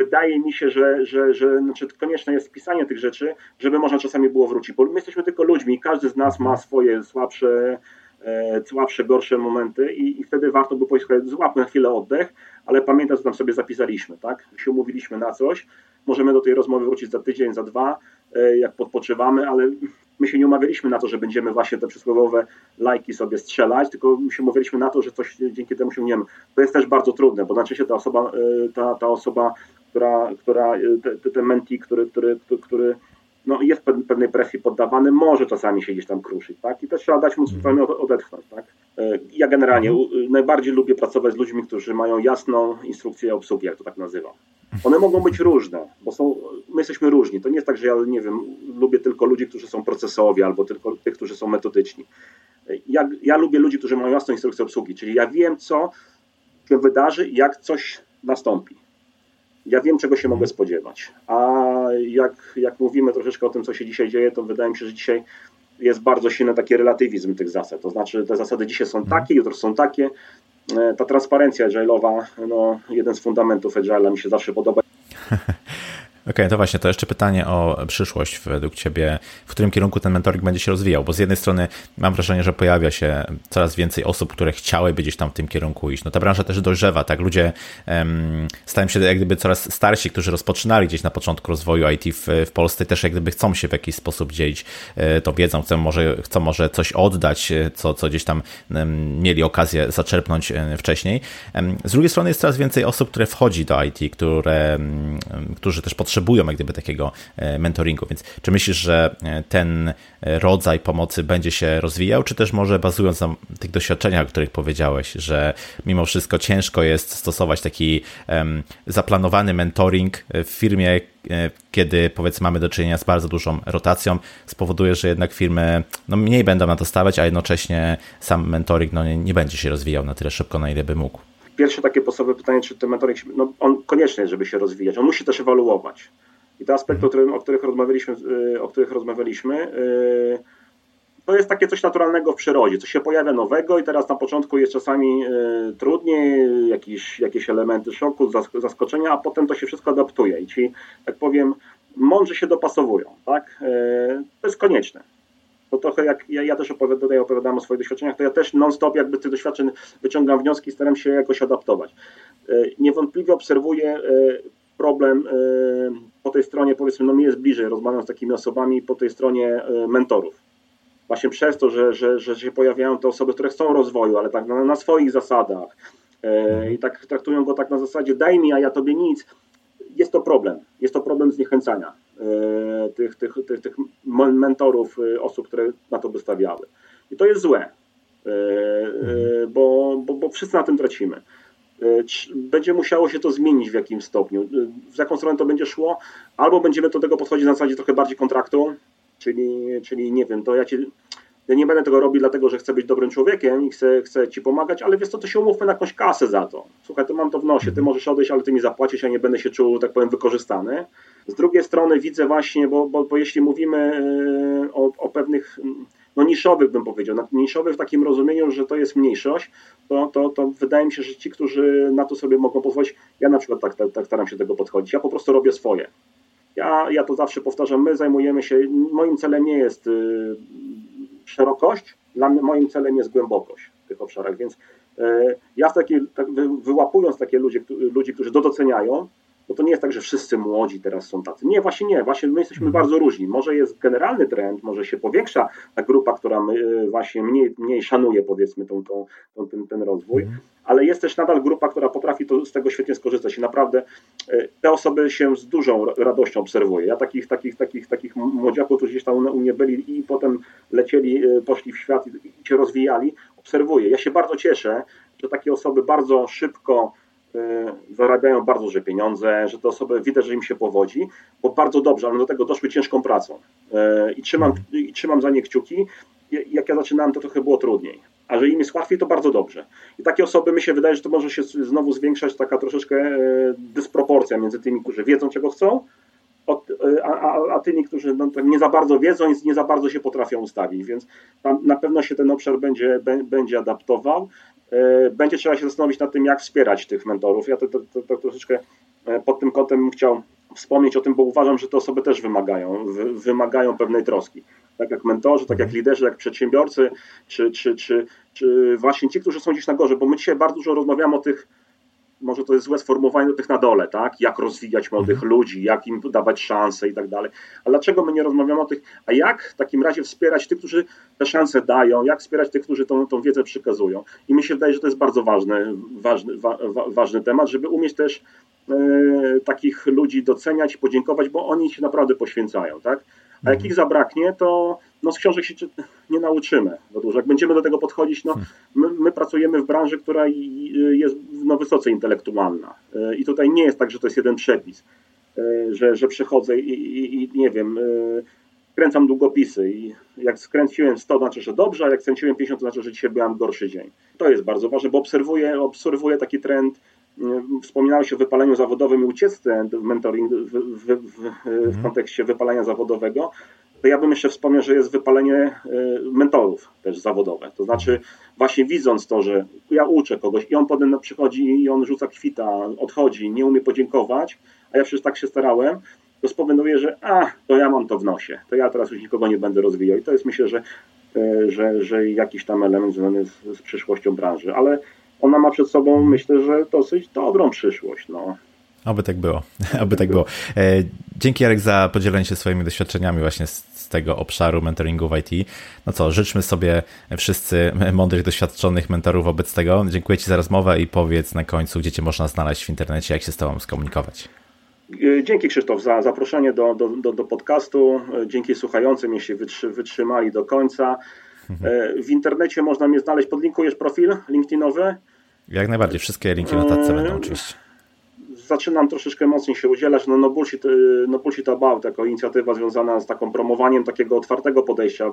Wydaje mi się, że, że, że znaczy konieczne jest wpisanie tych rzeczy, żeby można czasami było wrócić. Bo my jesteśmy tylko ludźmi każdy z nas ma swoje słabsze, e, słabsze, gorsze momenty i, i wtedy warto by powiedzieć, złapmy na chwilę oddech, ale pamiętaj, co tam sobie zapisaliśmy, tak? Się umówiliśmy na coś, możemy do tej rozmowy wrócić za tydzień, za dwa, e, jak podpoczywamy, ale my się nie umawialiśmy na to, że będziemy właśnie te przysłowiowe lajki sobie strzelać, tylko my się umawialiśmy na to, że coś dzięki temu osiągniemy. To jest też bardzo trudne, bo znaczy się ta osoba, e, ta, ta osoba która, która e, ten menti, który, który, który no, jest pewnej presji poddawany, może czasami się gdzieś tam kruszyć, tak? I też trzeba dać mu zupełnie odetchnąć, tak? E, ja generalnie mhm. najbardziej lubię pracować z ludźmi, którzy mają jasną instrukcję obsługi, jak to tak nazywam. One mogą być różne, bo są, my jesteśmy różni. To nie jest tak, że ja, nie wiem, lubię tylko ludzi, którzy są procesowi, albo tylko tych, którzy są metodyczni. Ja, ja lubię ludzi, którzy mają jasną instrukcję obsługi, czyli ja wiem, co się wydarzy jak coś nastąpi ja wiem, czego się mogę spodziewać. A jak, jak mówimy troszeczkę o tym, co się dzisiaj dzieje, to wydaje mi się, że dzisiaj jest bardzo silny taki relatywizm tych zasad. To znaczy, te zasady dzisiaj są mhm. takie, jutro są takie. E, ta transparencja agile'owa, no, jeden z fundamentów agile'a mi się zawsze podoba. <laughs> Okej, okay, to właśnie, to jeszcze pytanie o przyszłość według Ciebie. W którym kierunku ten mentoring będzie się rozwijał? Bo z jednej strony mam wrażenie, że pojawia się coraz więcej osób, które chciałyby gdzieś tam w tym kierunku iść. No ta branża też dojrzewa, tak? Ludzie um, stają się jak gdyby coraz starsi, którzy rozpoczynali gdzieś na początku rozwoju IT w, w Polsce, też jak gdyby chcą się w jakiś sposób dzielić e, tą wiedzą, chcą może, chcą może coś oddać, e, co, co gdzieś tam mieli okazję zaczerpnąć um, wcześniej. Z drugiej strony jest coraz więcej osób, które wchodzi do IT, które, którzy też potrzebują potrzebują jak gdyby takiego e, mentoringu. Więc czy myślisz, że e, ten rodzaj pomocy będzie się rozwijał, czy też może bazując na tych doświadczeniach, o których powiedziałeś, że mimo wszystko ciężko jest stosować taki zaplanowany mentoring w firmie, e, kiedy powiedzmy mamy do czynienia z bardzo dużą rotacją, spowoduje, że jednak firmy no, mniej będą na to stawać, a jednocześnie sam mentoring no, nie, nie będzie się rozwijał na tyle szybko, na ile by mógł pierwsze takie podstawowe pytanie, czy ten mentoring, no on konieczny jest, żeby się rozwijać, on musi też ewoluować. I te aspekty, o, którym, o których rozmawialiśmy, y, o których rozmawialiśmy y, to jest takie coś naturalnego w przyrodzie, coś się pojawia nowego i teraz na początku jest czasami y, trudniej, jakieś, jakieś elementy szoku, zaskoczenia, a potem to się wszystko adaptuje i ci, tak powiem, mądrze się dopasowują, tak? To jest konieczne to trochę jak ja, ja też opowiadam, tutaj opowiadam o swoich doświadczeniach, to ja też non-stop jakby z tych doświadczeń wyciągam wnioski i staram się jakoś adaptować. E, niewątpliwie obserwuję e, problem e, po tej stronie, powiedzmy, no mi jest bliżej, rozmawiam z takimi osobami po tej stronie mentorów. Właśnie przez to, że, że, że się pojawiają te osoby, które chcą rozwoju, ale tak na, na swoich zasadach i tak traktują go tak na zasadzie daj mi, a ja tobie nic, jest to problem. Jest to problem zniechęcania tych, tych, tych, tych mentorów, e, osób, które na to by stawiały. I to jest złe, e, bo, bo, bo wszyscy na tym tracimy. Będzie musiało się to zmienić w jakimś stopniu. W jaką stronę to będzie szło? Albo będziemy do tego podchodzić na zasadzie trochę bardziej kontraktu, czyli, czyli nie wiem, to ja ci ja nie będę tego robił dlatego, że chcę być dobrym człowiekiem i chcę, chcę ci pomagać, ale wiesz co, to się umówmy na jakąś kasę za to. Słuchaj, to mam to w nosie, ty mhm. możesz odejść, ale ty mi zapłacisz, ja nie będę się czuł, tak powiem, wykorzystany. Z drugiej strony widzę właśnie, bo, bo, bo jeśli mówimy e, o, o pewnych no niszowych bym powiedział, niszowych w takim rozumieniu, że to jest mniejszość, to, to, to wydaje mi się, że ci, którzy na to sobie mogą pozwolić, ja na przykład tak, tak, tak staram się tego podchodzić, ja po prostu robię swoje. Ja, ja to zawsze powtarzam, my zajmujemy się, moim celem nie jest y, szerokość, dla mnie, moim celem jest głębokość w tych obszarach, więc y, ja w taki, tak, wy, wyłapując takie ludzi, ludzi, którzy to doceniają, bo to nie jest tak, że wszyscy młodzi teraz są tacy. Nie, właśnie nie, właśnie my jesteśmy mhm. bardzo różni. Może jest generalny trend, może się powiększa ta grupa, która y, właśnie mniej, mniej szanuje powiedzmy tą, tą, tą ten, ten rozwój, mhm. ale jest też nadal grupa, która potrafi to, z tego świetnie skorzystać i naprawdę y, te osoby się z dużą radością obserwuje. Ja takich, takich, takich, takich młodziaków, którzy gdzieś tam u mnie byli i potem lecieli, y, poszli w świat i, i się rozwijali, obserwuję. Ja się bardzo cieszę, że takie osoby bardzo szybko zarabiają bardzo duże pieniądze, że te osoby widać, że im się powodzi, bo bardzo dobrze, ale do tego doszły ciężką pracą. Y, I trzymam, i trzymam za nie kciuki. Jak ja zaczynałem, to trochę było trudniej. A że im jest łatwiej, to bardzo dobrze. I takie osoby, mi się wydaje, że to może się znowu zwiększać taka troszeczkę y, dysproporcja między tymi, którzy wiedzą, czego chcą, a, a, a tymi, którzy no, nie za bardzo wiedzą i nie za bardzo się potrafią ustawić, więc tam na pewno się ten obszar będzie, będzie adaptował. E, będzie trzeba się zastanowić nad tym, jak wspierać tych mentorów. Ja to, to, to, to troszeczkę e, pod tym kątem chciał wspomnieć o tym, bo uważam, że te osoby też wymagają, wy, wymagają pewnej troski. Tak jak mentorzy, tak jak mhm. liderzy, jak przedsiębiorcy, czy, czy, czy, czy właśnie ci, którzy są gdzieś na górze, bo my dzisiaj bardzo dużo rozmawiamy o tych może to jest złe sformułowanie do tych na dole, tak? Jak rozwijać młodych mhm. ludzi, jak im dawać szanse i tak dalej. A dlaczego my nie rozmawiamy o tych, a jak w takim razie wspierać tych, którzy te szanse dają, jak wspierać tych, którzy tą, tą wiedzę przekazują. I mi się wydaje, że to jest bardzo ważny, ważny, wa, ważny temat, żeby umieć też e, takich ludzi doceniać, podziękować, bo oni się naprawdę poświęcają, tak? A jak ich zabraknie, to no z książek się nie nauczymy. Jak będziemy do tego podchodzić, no my, my, pracujemy w branży, która jest no, wysoce intelektualna. E, I tutaj nie jest tak, że to jest jeden przepis, e, że, że przychodzę i, i, i nie wiem, e, kręcam długopisy i jak skręciłem 100, to znaczy, że dobrze, a jak skręciłem 50, to znaczy, że dzisiaj byłem gorszy dzień. To jest bardzo ważne, bo obserwuję, obserwuję taki trend, Wspominałeś o wypaleniu zawodowym i ucieczce w mentoring w, w, w, w mhm. kontekście wypalenia zawodowego to ja bym jeszcze wspomniał, że jest wypalenie e, mentorów też zawodowe. To znaczy, właśnie widząc to, że ja uczę kogoś i on potem przychodzi i on rzuca kwita, odchodzi, nie umie podziękować, a ja przecież tak się starałem, to spowoduje, że a, to ja mam to w nosie, to ja teraz już nikogo nie będę rozwijał. I to jest myślę, że, e, że, że jakiś tam element związany z, z przyszłością branży, ale ona ma przed sobą, myślę, że dosyć dobrą przyszłość. No. Oby tak było, <laughs> oby tak było. E, dzięki Jarek za podzielenie się swoimi doświadczeniami właśnie z, z, tego obszaru mentoringu w IT. No co, życzmy sobie wszyscy mądrych, doświadczonych mentorów wobec tego. Dziękuję Ci za rozmowę i powiedz na końcu, gdzie Cię można znaleźć w internecie, jak się z Tobą skomunikować. E, dzięki Krzysztof za zaproszenie do, do, do, do podcastu. E, dzięki słuchającym, jeśli wytrzymali do końca. Mhm. W internecie można mnie znaleźć. Podlinkujesz profil LinkedInowy? Jak najbardziej. Wszystkie linki na notatce będą oczywiście zaczynam troszeczkę mocniej się udzielać. No, no, bullshit, no bullshit About jako inicjatywa związana z taką promowaniem takiego otwartego podejścia,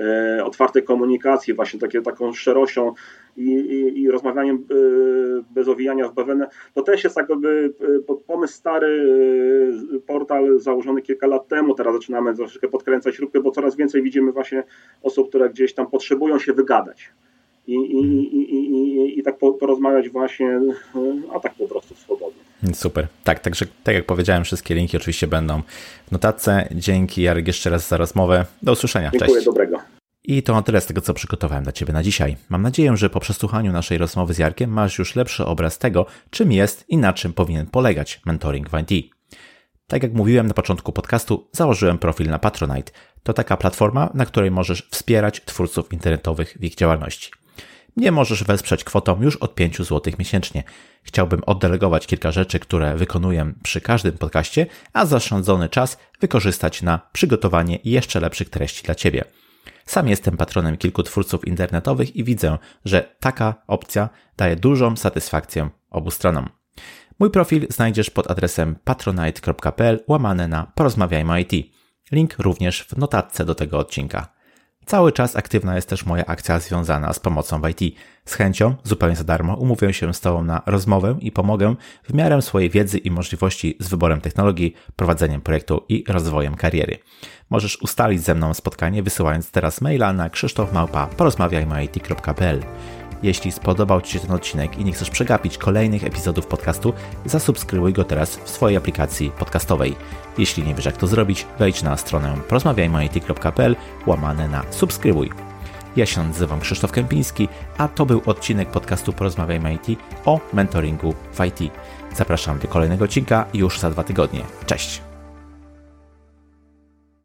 e, otwartej komunikacji, właśnie takie, taką szczerością i, i, i rozmawianiem e, bez owijania w bawełnę. To też jest jakby e, pomysł stary, e, portal założony kilka lat temu. Teraz zaczynamy troszeczkę podkręcać śrubkę, bo coraz więcej widzimy właśnie osób, które gdzieś tam potrzebują się wygadać i, i, i, i, i tak porozmawiać właśnie, a tak po prostu swobodnie. Super. Tak, także tak jak powiedziałem, wszystkie linki oczywiście będą w notatce. Dzięki Jarek jeszcze raz za rozmowę. Do usłyszenia. Dziękuję, Cześć. dobrego. I to na tyle z tego, co przygotowałem dla Ciebie na dzisiaj. Mam nadzieję, że po przesłuchaniu naszej rozmowy z Jarkiem masz już lepszy obraz tego, czym jest i na czym powinien polegać mentoring w IT. Tak jak mówiłem na początku podcastu, założyłem profil na Patronite. To taka platforma, na której możesz wspierać twórców internetowych w ich działalności. Nie możesz wesprzeć kwotą już od 5 zł miesięcznie. Chciałbym oddelegować kilka rzeczy, które wykonuję przy każdym podcaście, a zaszczędzony czas wykorzystać na przygotowanie jeszcze lepszych treści dla Ciebie. Sam jestem patronem kilku twórców internetowych i widzę, że taka opcja daje dużą satysfakcję obu stronom. Mój profil znajdziesz pod adresem patronite.pl łamane na porozmawiajmy IT. Link również w notatce do tego odcinka. Cały czas aktywna jest też moja akcja związana z pomocą w IT. Z chęcią, zupełnie za darmo, umówię się z Tobą na rozmowę i pomogę w miarę swojej wiedzy i możliwości z wyborem technologii, prowadzeniem projektu i rozwojem kariery. Możesz ustalić ze mną spotkanie wysyłając teraz maila na krzysztofmałpa porozmawiajmy.it.pl jeśli spodobał Ci się ten odcinek i nie chcesz przegapić kolejnych epizodów podcastu, zasubskrybuj go teraz w swojej aplikacji podcastowej. Jeśli nie wiesz jak to zrobić, wejdź na stronę porozmawiajmy.it.pl łamane na subskrybuj. Ja się nazywam Krzysztof Kępiński, a to był odcinek podcastu Porozmawiajmy IT o mentoringu w IT. Zapraszam do kolejnego odcinka już za dwa tygodnie. Cześć!